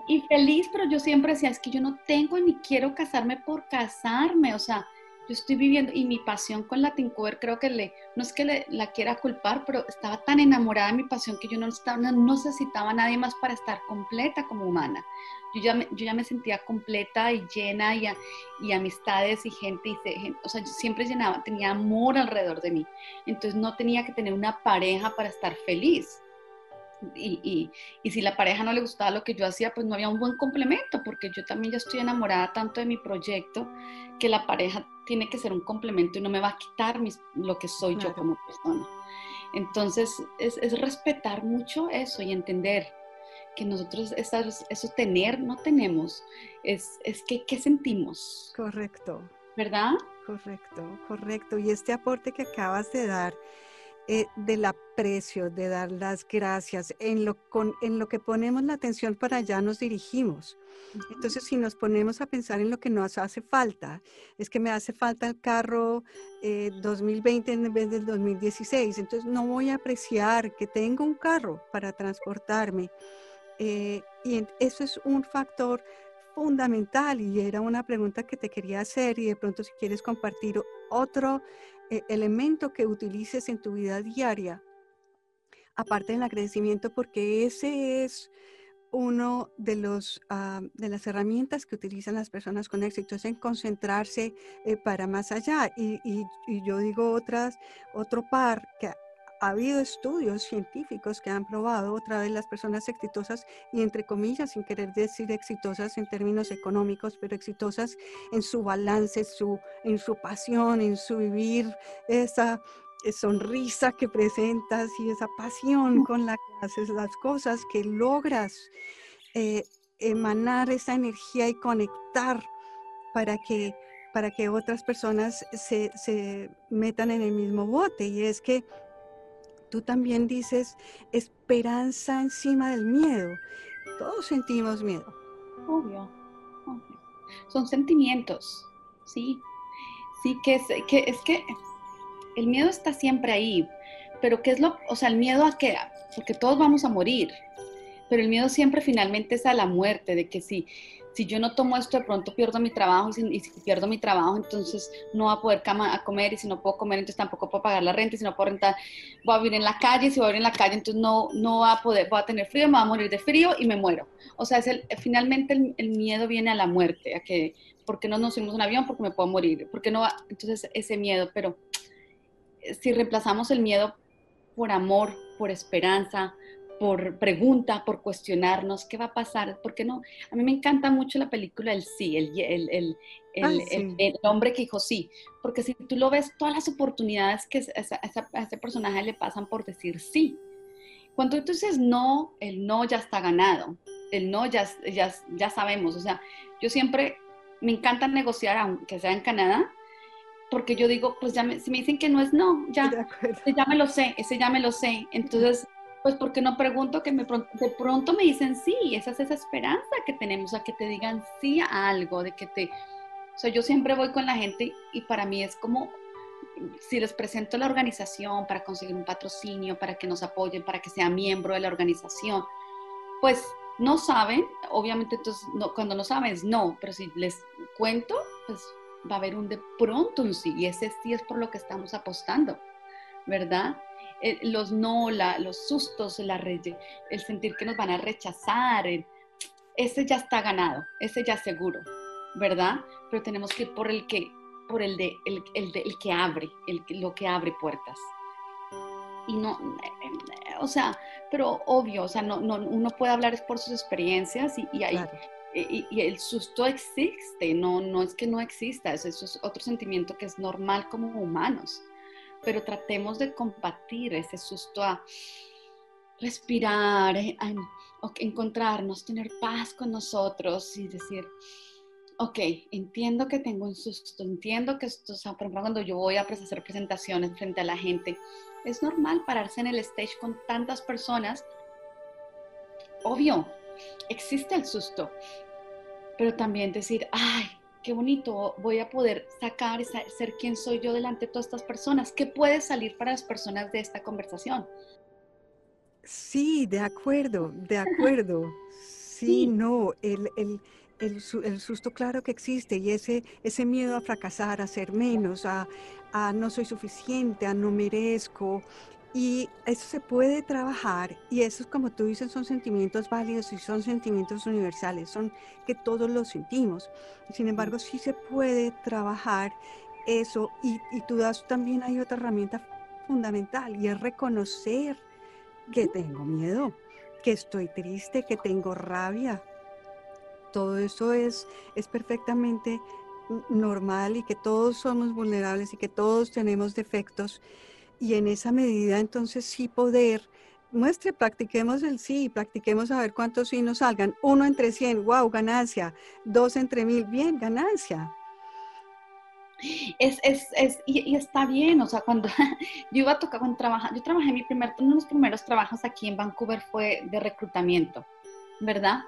y, feliz, pero yo siempre decía, es que yo no tengo ni quiero casarme por casarme, o sea, yo estoy viviendo y mi pasión con Latin Cover creo que le, no es que le, la quiera culpar, pero estaba tan enamorada de mi pasión que yo no necesitaba, no necesitaba a nadie más para estar completa como humana yo ya me, yo ya me sentía completa y llena y, y amistades y gente, y o sea, yo siempre llenaba, tenía amor alrededor de mí. Entonces no tenía que tener una pareja para estar feliz. Y, y, y, si la pareja no le gustaba lo que yo hacía, pues no había un buen complemento, porque yo también ya estoy enamorada tanto de mi proyecto que la pareja tiene que ser un complemento y no me va a quitar mis, lo que soy yo como persona. Entonces, es, es respetar mucho eso y entender que nosotros eso tener no tenemos, es, es que ¿qué sentimos? Correcto. ¿Verdad? Correcto, correcto. Y este aporte que acabas de dar eh, del aprecio, de dar las gracias, en lo, con, en lo que ponemos la atención para allá nos dirigimos. Entonces, si nos ponemos a pensar en lo que nos hace falta, es que me hace falta el carro 2020 eh, en vez del 2016, entonces no voy a apreciar que tengo un carro para transportarme eh, y eso es un factor fundamental y era una pregunta que te quería hacer y de pronto si quieres compartir otro eh, elemento que utilices en tu vida diaria, aparte del agradecimiento, porque ese es uno de, los, ah, de las herramientas que utilizan las personas con éxito, es en concentrarse eh, para más allá. Y, y, yo digo otras, otro par que ha habido estudios científicos que han probado otra vez las personas exitosas y entre comillas, sin querer decir exitosas en términos económicos, pero exitosas en su balance, su, en su pasión, en su vivir esa eh, sonrisa que presentas y esa pasión mm. con la que haces las cosas, que logras eh, emanar esa energía y conectar para que, para que otras personas se, se metan en el mismo bote. Y es que tú también dices esperanza encima del miedo. Todos sentimos miedo. Obvio, Son sentimientos, sí. Sí, que es, que es que el miedo está siempre ahí, pero ¿qué es lo, o sea, el miedo a qué? Porque todos vamos a morir, pero el miedo siempre finalmente es a la muerte, de que si, si yo no tomo esto, de pronto pierdo mi trabajo y si, pierdo mi trabajo, entonces no voy a poder comer y si no puedo comer, entonces tampoco puedo pagar la renta y si no puedo rentar, voy a vivir en la calle, si voy a vivir en la calle, entonces no, no voy a poder, voy a tener frío, me voy a morir de frío y me muero. O sea, es el, finalmente el, miedo viene a la muerte, a que, ¿por qué no nos subimos un avión? Porque me puedo morir, ¿por qué no? Entonces ese miedo, pero si reemplazamos el miedo por amor, por esperanza, por pregunta, por cuestionarnos qué va a pasar, ¿por qué no? A mí me encanta mucho la película El Sí, el, el, el, el, hombre que dijo sí, porque si tú lo ves, todas las oportunidades que a, ese personaje le pasan por decir sí. Cuando tú dices no, el no ya está ganado, el no ya, ya, ya sabemos, o sea, yo siempre me encanta negociar, aunque sea en Canadá, porque yo digo, pues ya si me dicen que no es no, ya, ya me lo sé, ese ya me lo sé. Entonces, pues porque no pregunto que me, de pronto me dicen sí, esa es esa esperanza que tenemos, a que te digan sí a algo, de que te... O yo siempre voy con la gente y para mí es como, si les presento la organización para conseguir un patrocinio, para que nos apoyen, para que sea miembro de la organización, pues no saben, obviamente entonces no, cuando no sabes, no, pero si les cuento, pues va a haber un de pronto un sí, y ese sí es por lo que estamos apostando, ¿verdad? Eh, los no, la, los sustos, la el sentir que nos van a rechazar, ese ya está ganado, ese ya seguro, ¿verdad? Pero tenemos que ir por el que, por el de, el, el, el que abre, el, lo que abre puertas. Y no, o sea, pero obvio, o sea, no, no, uno puede hablar por sus experiencias y, y, y, el susto existe, no, no es que no exista, eso, es otro sentimiento que es normal como humanos, pero tratemos de combatir ese susto a respirar, a, encontrarnos, tener paz con nosotros y decir, ok, entiendo que tengo un susto, entiendo que esto, o sea, por ejemplo, cuando yo voy a hacer presentaciones frente a la gente, es normal pararse en el stage con tantas personas. Obvio, existe el susto, pero también decir, ay, qué bonito, voy a poder sacar y ser quien soy yo delante de todas estas personas. ¿Qué puede salir para las personas de esta conversación? Sí, de acuerdo, de acuerdo. Sí, no, el, el, susto claro que existe y ese, ese miedo a fracasar, a ser menos, a, a no soy suficiente, a no merezco. Y eso se puede trabajar y esos, como tú dices, son sentimientos válidos y son sentimientos universales, son que todos los sentimos. Sin embargo, sí se puede trabajar eso y, y tú das también hay otra herramienta fundamental y es reconocer que tengo miedo, que estoy triste, que tengo rabia, todo eso es, es perfectamente normal y que todos somos vulnerables y que todos tenemos defectos. Y en esa medida entonces sí poder, muestre, practiquemos el sí, practiquemos a ver cuántos sí nos salgan. Uno entre cien, wow, ganancia. Dos entre mil, bien, ganancia. Es, es, es y, está bien, o sea, cuando yo iba a tocar, cuando trabajar, yo trabajé mi primer, uno de los primeros trabajos aquí en Vancouver fue de reclutamiento, ¿verdad?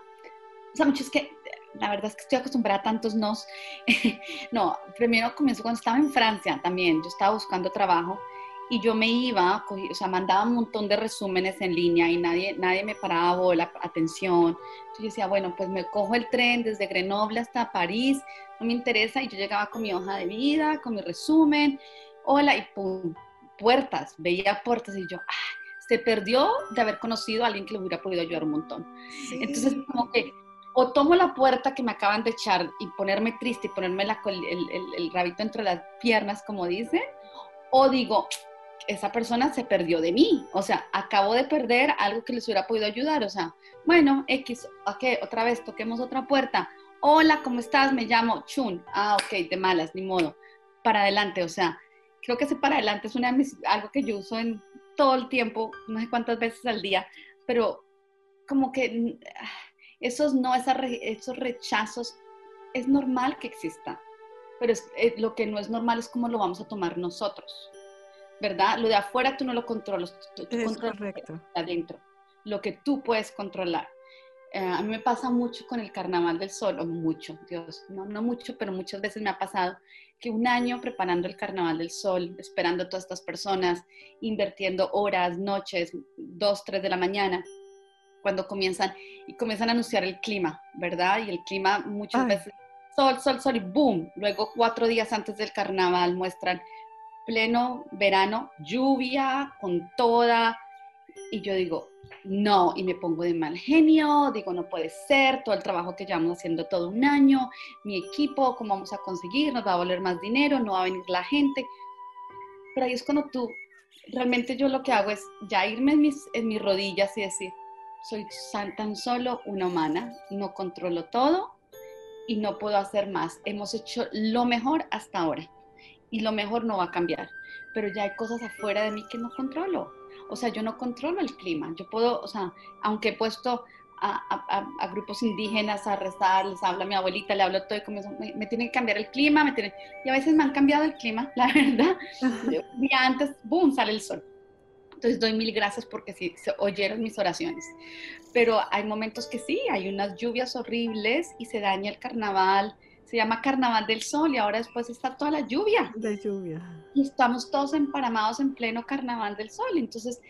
o sea, mucho es que la verdad es que estoy acostumbrada a tantos nos. no, primero comienzo cuando estaba en Francia también, yo estaba buscando trabajo y yo me iba, o sea, mandaba un montón de resúmenes en línea y nadie, nadie me paraba bola, atención. Entonces yo decía, bueno, pues me cojo el tren desde Grenoble hasta París, no me interesa, y yo llegaba con mi hoja de vida, con mi resumen, hola, y pum, puertas, veía puertas y yo, se perdió de haber conocido a alguien que le hubiera podido ayudar un montón. Entonces, como que o tomo la puerta que me acaban de echar y ponerme triste y ponerme el, rabito entre las piernas, como dice, o digo, esa persona se perdió de mí, o sea, acabo de perder algo que les hubiera podido ayudar, o sea, bueno, X, ok, otra vez toquemos otra puerta. Hola, ¿cómo estás? Me llamo Chun. Ah, ok, de malas, ni modo. Para adelante, o sea, creo que ese para adelante es algo que yo uso en todo el tiempo, no sé cuántas veces al día, pero como que esos no, esos rechazos, es normal que exista, pero eh, lo que no es normal es cómo lo vamos a tomar nosotros, ¿verdad? Lo de afuera tú no lo controlas, tú, controlas lo adentro, lo que tú puedes controlar. Eh, a mí me pasa mucho con el Carnaval del Sol, o mucho, Dios, no, no mucho, pero muchas veces me ha pasado que un año preparando el Carnaval del Sol, esperando a todas estas personas, invirtiendo horas, noches, dos, tres de la mañana, cuando comienzan y comienzan a anunciar el clima, ¿verdad? Y el clima muchas veces, sol, sol, sol y boom. Luego cuatro días antes del carnaval muestran pleno verano, lluvia con toda. Y yo digo, no, y me pongo de mal genio, digo, no puede ser, todo el trabajo que llevamos haciendo todo un año, mi equipo, ¿cómo vamos a conseguir? Nos va a valer más dinero, no va a venir la gente. Pero ahí es cuando tú realmente yo lo que hago es ya irme en mis, en mis rodillas y decir, soy tan solo una humana, no controlo todo y no puedo hacer más. Hemos hecho lo mejor hasta ahora y lo mejor no va a cambiar, pero ya hay cosas afuera de mí que no controlo. O sea, yo no controlo el clima. Yo puedo, o sea, aunque he puesto a, grupos indígenas a rezar, les hablo a mi abuelita, le hablo todo y como me, me tienen que cambiar el clima, me tienen, y a veces me han cambiado el clima, la verdad. Un día antes, boom, sale el sol. Entonces doy mil gracias porque sí, se oyeron mis oraciones. Pero hay momentos que sí, hay unas lluvias horribles y se daña el carnaval. Se llama Carnaval del Sol y ahora después está toda la lluvia. La lluvia. Y estamos todos emparamados en pleno Carnaval del Sol. Entonces,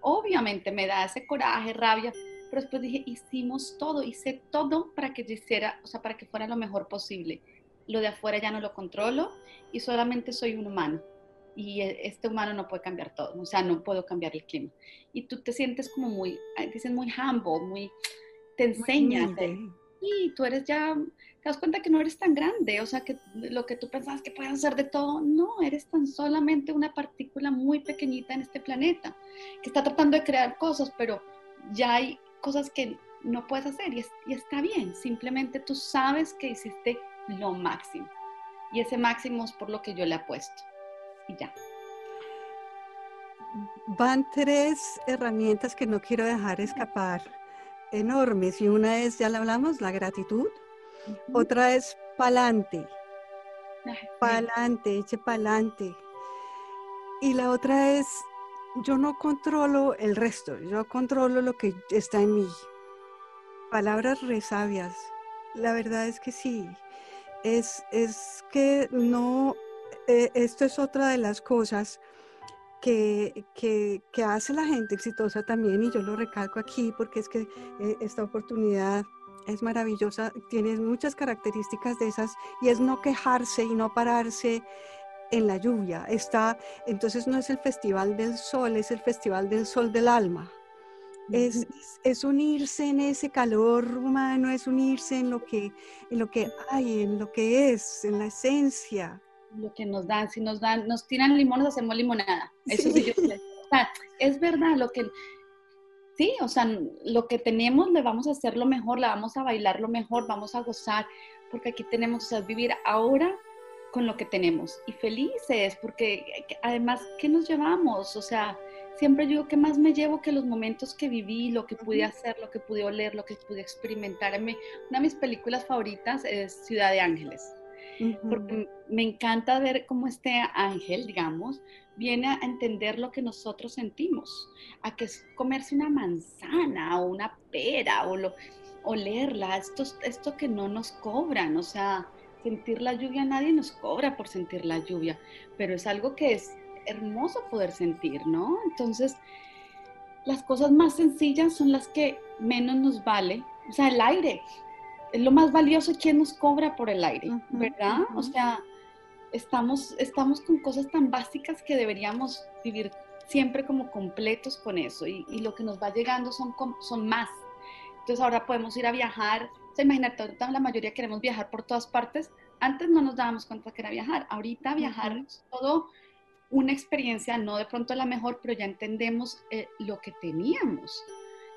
obviamente me da ese coraje, rabia, pero después dije, hicimos todo, hice todo para que hiciera, o sea, para que fuera lo mejor posible. Lo de afuera ya no lo controlo y solamente soy un humano. Y e, este humano no puede cambiar todo, o sea, no puedo cambiar el clima. Y tú te sientes como muy, dicen muy humble, muy, te enseñas. Y tú eres ya, te das cuenta que no eres tan grande, o sea, que lo que tú pensabas que puedes hacer de todo, no, eres tan solamente una partícula muy pequeñita en este planeta, que está tratando de crear cosas, pero ya hay cosas que no puedes hacer y, está bien, simplemente tú sabes que hiciste lo máximo y ese máximo es por lo que yo le apuesto y ya. Van tres herramientas que no quiero dejar escapar, enormes, y una es, ya la hablamos, la gratitud, otra es pa'lante, pa'lante, eche pa'lante, y la otra es yo no controlo el resto, yo controlo lo que está en mí. Palabras resabias. La verdad es que sí. Es, es que no, eh, esto es otra de las cosas que, que, que, hace la gente exitosa también, y yo lo recalco aquí porque es que eh, esta oportunidad es maravillosa, tiene muchas características de esas, y es no quejarse y no pararse en la lluvia. Está, entonces no es el festival del sol, es el festival del sol del alma. Es, es, unirse en ese calor humano, es unirse en lo que, en lo que hay, en lo que es, en la esencia. Lo que nos dan, si nos dan, nos tiran limones, hacemos limonada. Eso sí, yo o sea, es verdad, lo que, sí, o sea, lo que tenemos le vamos a hacer lo mejor, le vamos a bailar lo mejor, vamos a gozar, porque aquí tenemos, o sea, vivir ahora con lo que tenemos y felices, porque además, ¿qué nos llevamos? O sea, siempre digo, ¿qué más me llevo que los momentos que viví, lo que pude hacer, lo que pude oler, lo que pude experimentar? Una de mis películas favoritas es Ciudad de Ángeles, porque me encanta ver cómo este ángel, digamos, viene a entender lo que nosotros sentimos, a que es comerse una manzana o una pera o lo, olerla, esto, esto que no nos cobran, o sea, sentir la lluvia, nadie nos cobra por sentir la lluvia, pero es algo que es hermoso poder sentir, ¿no? Entonces, las cosas más sencillas son las que menos nos vale, o sea, el aire, lo más valioso, ¿quién nos cobra por el aire? ¿Verdad? O sea, estamos, estamos con cosas tan básicas que deberíamos vivir siempre como completos con eso y, y lo que nos va llegando son, son más. Entonces ahora podemos ir a viajar o sea, imagínate, ahorita la mayoría queremos viajar por todas partes. Antes no nos dábamos cuenta que era viajar. Ahorita viajar es todo una experiencia, no de pronto la mejor, pero ya entendemos eh, lo que teníamos,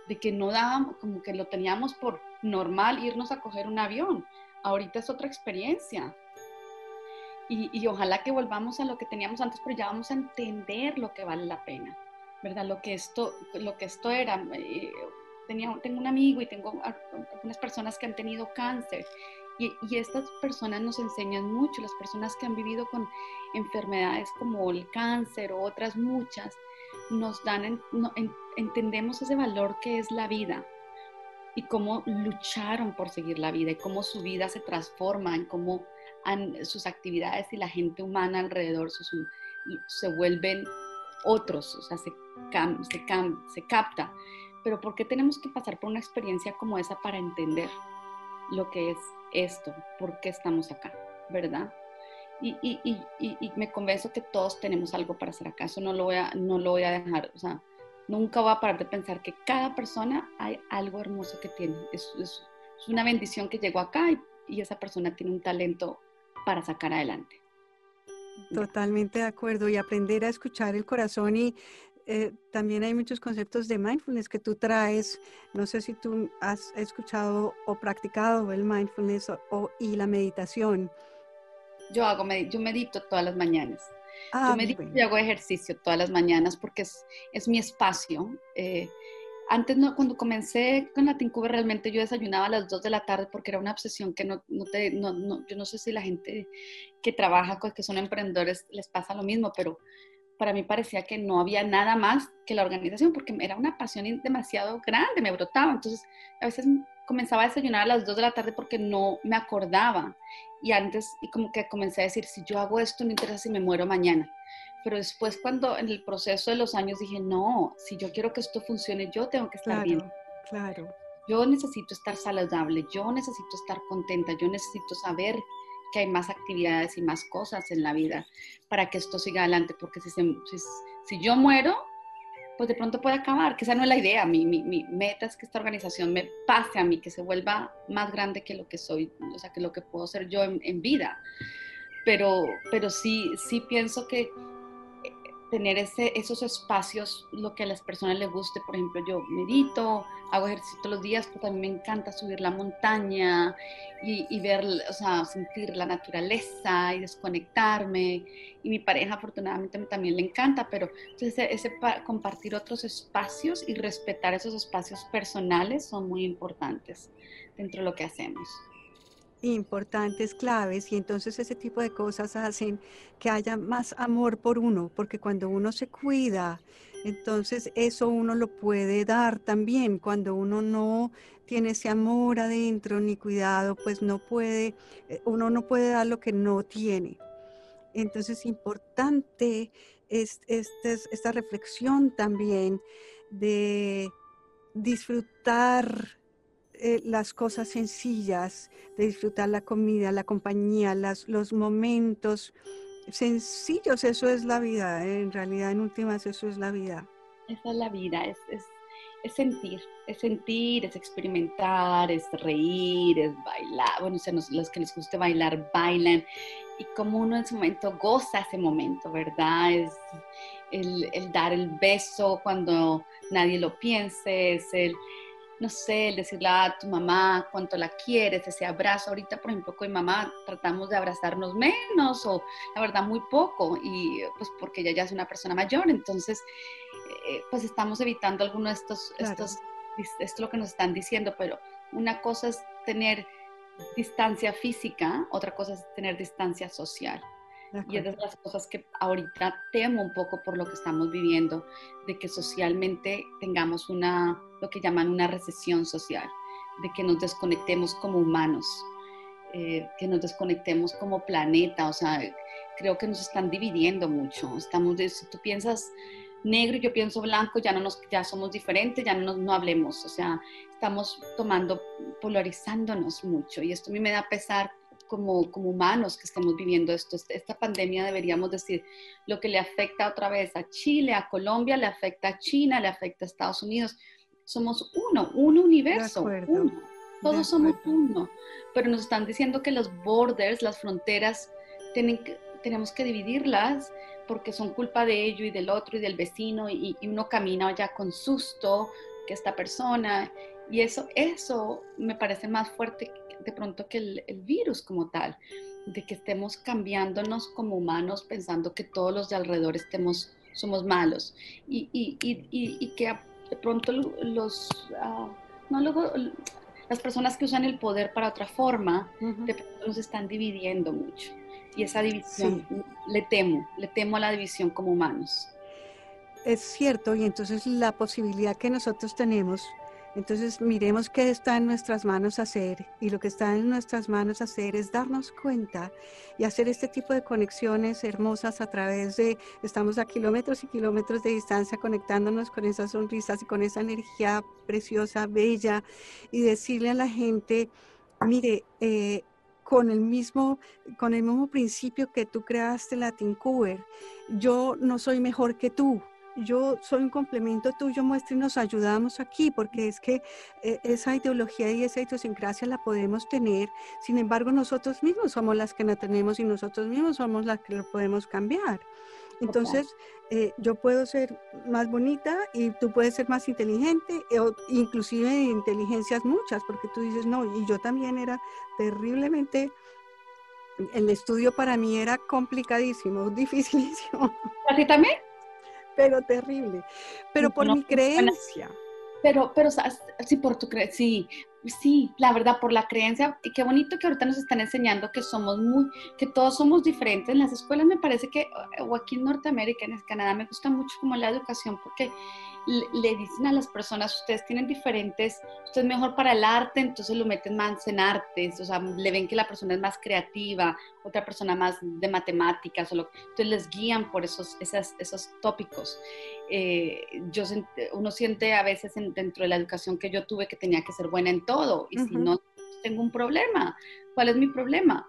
de que no dábamos, como que lo teníamos por normal irnos a coger un avión. Ahorita es otra experiencia. Y, y, ojalá que volvamos a lo que teníamos antes, pero ya vamos a entender lo que vale la pena, ¿verdad? Lo que esto, lo que esto era. Eh, tenía, tengo un amigo y tengo algunas personas que han tenido cáncer y, y, estas personas nos enseñan mucho, las personas que han vivido con enfermedades como el cáncer o otras muchas, nos dan, entendemos ese valor que es la vida y cómo lucharon por seguir la vida y cómo su vida se transforma, en cómo sus actividades y la gente humana alrededor se, vuelven otros, o sea, se, se, se capta pero ¿por qué tenemos que pasar por una experiencia como esa para entender lo que es esto? ¿Por qué estamos acá? ¿Verdad? Y, y, y, y, me convenzo que todos tenemos algo para hacer acá, eso no lo voy a, no lo voy a dejar, o sea, nunca voy a parar de pensar que cada persona hay algo hermoso que tiene, es, es, es una bendición que llegó acá y, esa persona tiene un talento para sacar adelante. Totalmente de acuerdo. Y aprender a escuchar el corazón y eh, también hay muchos conceptos de mindfulness que tú traes. No sé si tú has escuchado o practicado el mindfulness o, y la meditación. Yo hago, yo medito todas las mañanas. Ah, yo medito y hago ejercicio todas las mañanas porque es, es mi espacio. Eh, antes, no, cuando comencé con la Tincuba, realmente yo desayunaba a las 2 de la tarde porque era una obsesión que no, no te, no, no, yo no sé si la gente que trabaja, que son emprendedores, les pasa lo mismo, pero para mí parecía que no había nada más que la organización porque era una pasión demasiado grande, me brotaba. Entonces, a veces comenzaba a desayunar a las 2 de la tarde porque no me acordaba. Y antes, y como que comencé a decir, si yo hago esto, no interesa si me muero mañana. Pero después cuando en el proceso de los años dije, no, si yo quiero que esto funcione, yo tengo que estar bien. Claro. Yo necesito estar saludable, yo necesito estar contenta, yo necesito saber que hay más actividades y más cosas en la vida para que esto siga adelante, porque si, si, yo muero, pues de pronto puede acabar, que esa no es la idea, mi, mi, mi, meta es que esta organización me pase a mí, que se vuelva más grande que lo que soy, o sea, que lo que puedo ser yo en, en vida. Pero, pero sí, sí pienso que tener ese, esos espacios, lo que a las personas les guste. Por ejemplo, yo medito, hago ejercicio todos los días, pero también me encanta subir la montaña y, ver, o sea, sentir la naturaleza y desconectarme. Y mi pareja afortunadamente también le encanta, pero entonces ese, ese compartir otros espacios y respetar esos espacios personales son muy importantes dentro de lo que hacemos importantes, claves, y entonces ese tipo de cosas hacen que haya más amor por uno, porque cuando uno se cuida, entonces eso uno lo puede dar también. Cuando uno no tiene ese amor adentro ni cuidado, pues no puede, eh, uno no puede dar lo que no tiene. Entonces importante es, es esta reflexión también de disfrutar eh, las cosas sencillas, de disfrutar la comida, la compañía, las, los momentos sencillos, eso es la vida, en realidad en últimas eso es la vida. Esa es la vida, es, es, es sentir, es sentir, es experimentar, es reír, es bailar, bueno, o los que les guste bailar, bailan, y como uno en ese momento goza ese momento, ¿verdad? Es el, el dar el beso cuando nadie lo piense, es el no sé, el decirle a tu mamá cuánto la quieres, ese abrazo. Ahorita, por ejemplo, con mi mamá tratamos de abrazarnos menos o la verdad muy poco y pues porque ella ya es una persona mayor, entonces eh, pues estamos evitando algunos de estos, estos, esto es lo que nos están diciendo, pero una cosa es tener distancia física, otra cosa es tener distancia social. Y es de las cosas que ahorita temo un poco por lo que estamos viviendo, de que socialmente tengamos una, lo que llaman una recesión social, de que nos desconectemos como humanos, eh, que nos desconectemos como planeta, o sea, creo que nos están dividiendo mucho. Estamos, si tú piensas negro y yo pienso blanco, ya no nos, ya somos diferentes, ya no, nos, no hablemos, o sea, estamos tomando, polarizándonos mucho y esto a mí me da pesar como, como humanos que estemos viviendo esto. Este, esta pandemia deberíamos decir lo que le afecta otra vez a Chile, a Colombia, le afecta a China, le afecta a Estados Unidos. Somos uno, un universo, uno. Todos somos uno. Pero nos están diciendo que los borders, las fronteras, tienen que, tenemos que dividirlas porque son culpa de ello y del otro y del vecino y, y uno camina ya con susto que esta persona y eso, eso me parece más fuerte de pronto que el, virus como tal, de que estemos cambiándonos como humanos pensando que todos los de alrededor estemos, somos malos y, y, y, y que de pronto los, uh, no, luego, las personas que usan el poder para otra forma, de pronto nos están dividiendo mucho. Y esa división, le temo, le temo a la división como humanos. Es cierto, y entonces la posibilidad que nosotros tenemos entonces miremos qué está en nuestras manos hacer y lo que está en nuestras manos hacer es darnos cuenta y hacer este tipo de conexiones hermosas a través de, estamos a kilómetros y kilómetros de distancia conectándonos con esas sonrisas y con esa energía preciosa, bella y decirle a la gente, mire, eh, con el mismo con el mismo principio que tú creaste la Tincuber, yo no soy mejor que tú, yo soy un complemento tuyo, muestra y nos ayudamos aquí, porque es que eh, esa ideología y esa idiosincrasia la podemos tener, sin embargo nosotros mismos somos las que la tenemos y nosotros mismos somos las que lo podemos cambiar. Entonces, eh, yo puedo ser más bonita y tú puedes ser más inteligente, eh, inclusive inteligencias muchas, porque tú dices, no, y yo también era terriblemente el estudio para mí era complicadísimo, dificilísimo. ¿A ti también? Pero terrible. Pero por mi creencia. Pero, pero, sí, por tu creencia, sí, sí, la verdad, por la creencia, y qué bonito que ahorita nos están enseñando que somos muy, que todos somos diferentes. En las escuelas me parece que, o aquí en Norteamérica, en Canadá, me gusta mucho como la educación, porque le, dicen a las personas, ustedes tienen diferentes, usted es mejor para el arte, entonces lo meten más en artes, o sea, le ven que la persona es más creativa, otra persona más de matemáticas, o lo, entonces les guían por esos, esas, esos tópicos. Eh, yo, uno siente a veces dentro de la educación que yo tuve que tenía que ser buena en todo, y si no, tengo un problema. ¿Cuál es mi problema?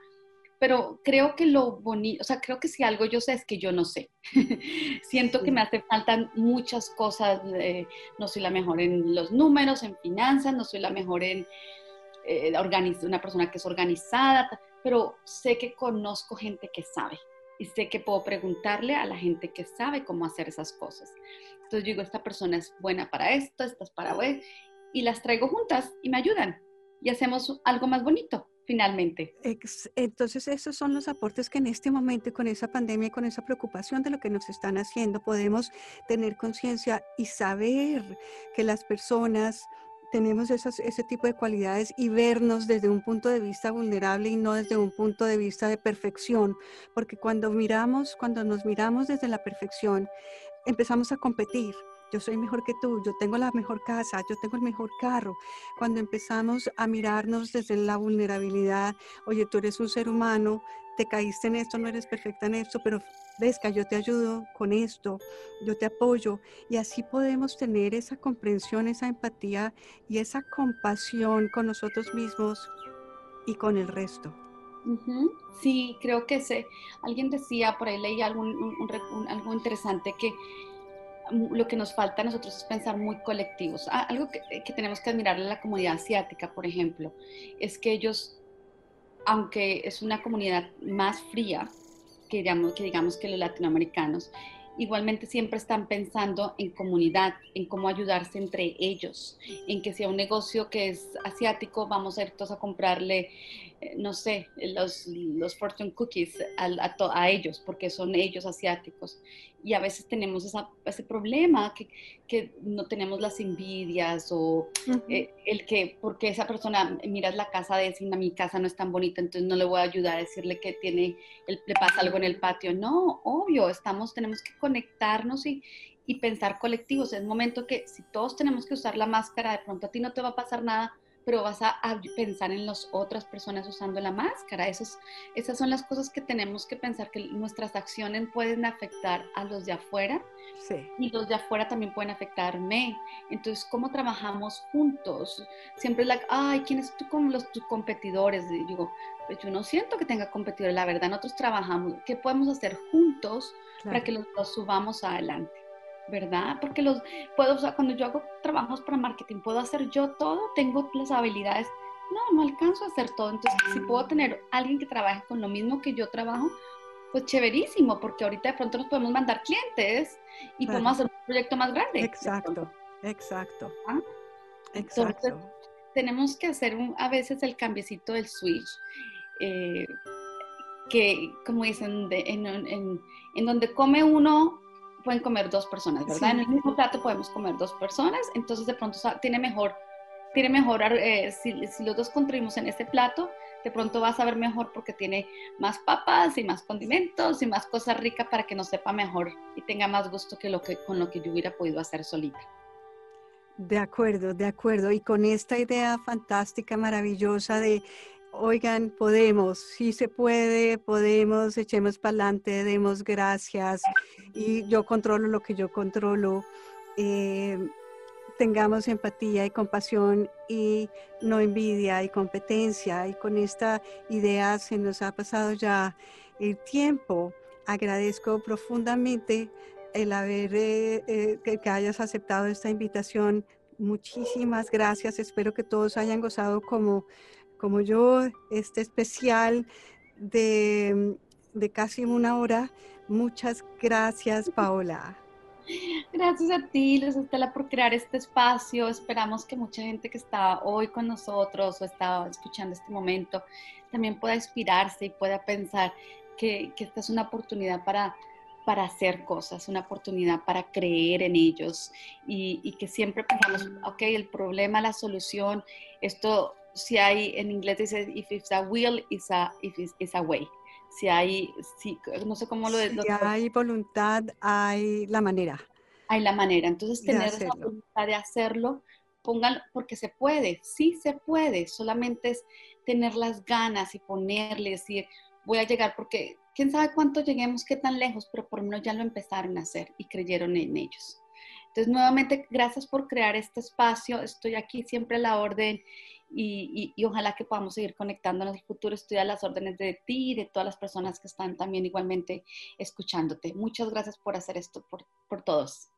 pero creo que lo bonito, o sea, creo que si algo yo sé es que yo no sé. Siento que me hace falta muchas cosas, eh, no soy la mejor en los números, en finanzas, no soy la mejor en eh, una persona que es organizada, pero sé que conozco gente que sabe y sé que puedo preguntarle a la gente que sabe cómo hacer esas cosas. Entonces yo digo, esta persona es buena para esto, esta es para y las traigo juntas y me ayudan y hacemos algo más bonito finalmente. Entonces, esos son los aportes que en este momento, con esa pandemia y con esa preocupación de lo que nos están haciendo, podemos tener conciencia y saber que las personas tenemos esas, ese tipo de cualidades y vernos desde un punto de vista vulnerable y no desde un punto de vista de perfección, porque cuando miramos, cuando nos miramos desde la perfección, empezamos a competir yo soy mejor que tú, yo tengo la mejor casa, yo tengo el mejor carro. Cuando empezamos a mirarnos desde la vulnerabilidad, oye, tú eres un ser humano, te caíste en esto, no eres perfecta en esto, pero ves que yo te ayudo con esto, yo te apoyo. Y así podemos tener esa comprensión, esa empatía y esa compasión con nosotros mismos y con el resto. Sí, creo que sé. Alguien decía, por ahí leí algo interesante, que lo que nos falta a nosotros es pensar muy colectivos. Ah, algo que, tenemos que admirarle a la comunidad asiática, por ejemplo, es que ellos, aunque es una comunidad más fría que digamos que, digamos que los latinoamericanos, igualmente siempre están pensando en comunidad, en cómo ayudarse entre ellos, en que sea un negocio que es asiático, vamos a ir todos a comprarle, no sé, los, los fortune cookies a, a, ellos, porque son ellos asiáticos. Y a veces tenemos ese problema, que, que, no tenemos las envidias o eh, el que, porque esa persona, miras la casa de ese, mi casa no es tan bonita, entonces no le voy a ayudar a decirle que tiene, le pasa algo en el patio. No, obvio, estamos, tenemos que conectarnos y, y pensar colectivos. Es momento que si todos tenemos que usar la máscara, de pronto a ti no te va a pasar nada, pero vas a, pensar en las otras personas usando la máscara. Esos, esas son las cosas que tenemos que pensar, que nuestras acciones pueden afectar a los de afuera sí. y los de afuera también pueden afectarme. Entonces, ¿cómo trabajamos juntos? Siempre es like, ay, ¿quiénes tú con los tus competidores? digo, pues yo no siento que tenga competidores, la verdad, nosotros trabajamos. ¿Qué podemos hacer juntos para que los, los subamos adelante? ¿Verdad? Porque los puedo, o sea, cuando yo hago trabajos para marketing, puedo hacer yo todo, tengo las habilidades. No, no alcanzo a hacer todo. Entonces, si puedo tener alguien que trabaje con lo mismo que yo trabajo, pues chéverísimo, porque ahorita de pronto nos podemos mandar clientes y podemos hacer un proyecto más grande. Exacto, exacto. ¿Ah? Exacto. tenemos que hacer a veces el cambiecito del switch. Eh, que, como dicen, en, en donde come uno pueden comer dos personas, ¿verdad? En el mismo plato podemos comer dos personas, entonces de pronto tiene mejor, tiene mejor, eh, si, los dos contribuimos en ese plato, de pronto vas a ver mejor porque tiene más papas y más condimentos y más cosas ricas para que nos sepa mejor y tenga más gusto que, lo que con lo que yo hubiera podido hacer solita. De acuerdo, de acuerdo. Y con esta idea fantástica, maravillosa de oigan, podemos, sí se puede, podemos, echemos para adelante, demos gracias y yo controlo lo que yo controlo. Eh, tengamos empatía y compasión y no envidia y competencia. Y con esta idea se nos ha pasado ya el tiempo. Agradezco profundamente el haber, eh, eh, que, hayas aceptado esta invitación. Muchísimas gracias. Espero que todos hayan gozado como, como yo este especial de, de casi una hora. Muchas gracias, Paola. Gracias a ti, Luz Estela, por crear este espacio. Esperamos que mucha gente que está hoy con nosotros o está escuchando este momento también pueda inspirarse y pueda pensar que, que esta es una oportunidad para, para hacer cosas, una oportunidad para creer en ellos y, y, que siempre pensamos, ok, el problema, la solución, esto, si hay, en inglés dice, if it's a will, it's a, if it's a way si hay, si, no sé cómo lo... Si hay voluntad, hay la manera. Hay la manera. Entonces, tener esa voluntad de hacerlo, pongan, porque se puede, sí se puede, solamente es tener las ganas y ponerle, decir, voy a llegar, porque quién sabe cuánto lleguemos, qué tan lejos, pero por lo menos ya lo empezaron a hacer y creyeron en ellos. Entonces, nuevamente, gracias por crear este espacio. Estoy aquí siempre a la orden y, ojalá que podamos seguir conectando en el futuro. Estoy a las órdenes de ti y de todas las personas que están también igualmente escuchándote. Muchas gracias por hacer esto, por, por todos.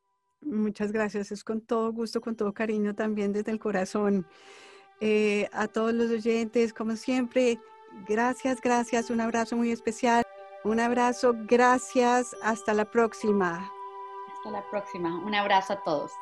Muchas gracias. Es con todo gusto, con todo cariño también desde el corazón. Eh, a todos los oyentes, como siempre, gracias, gracias. Un abrazo muy especial. Un abrazo, gracias. Hasta la próxima la próxima. Un abrazo a todos.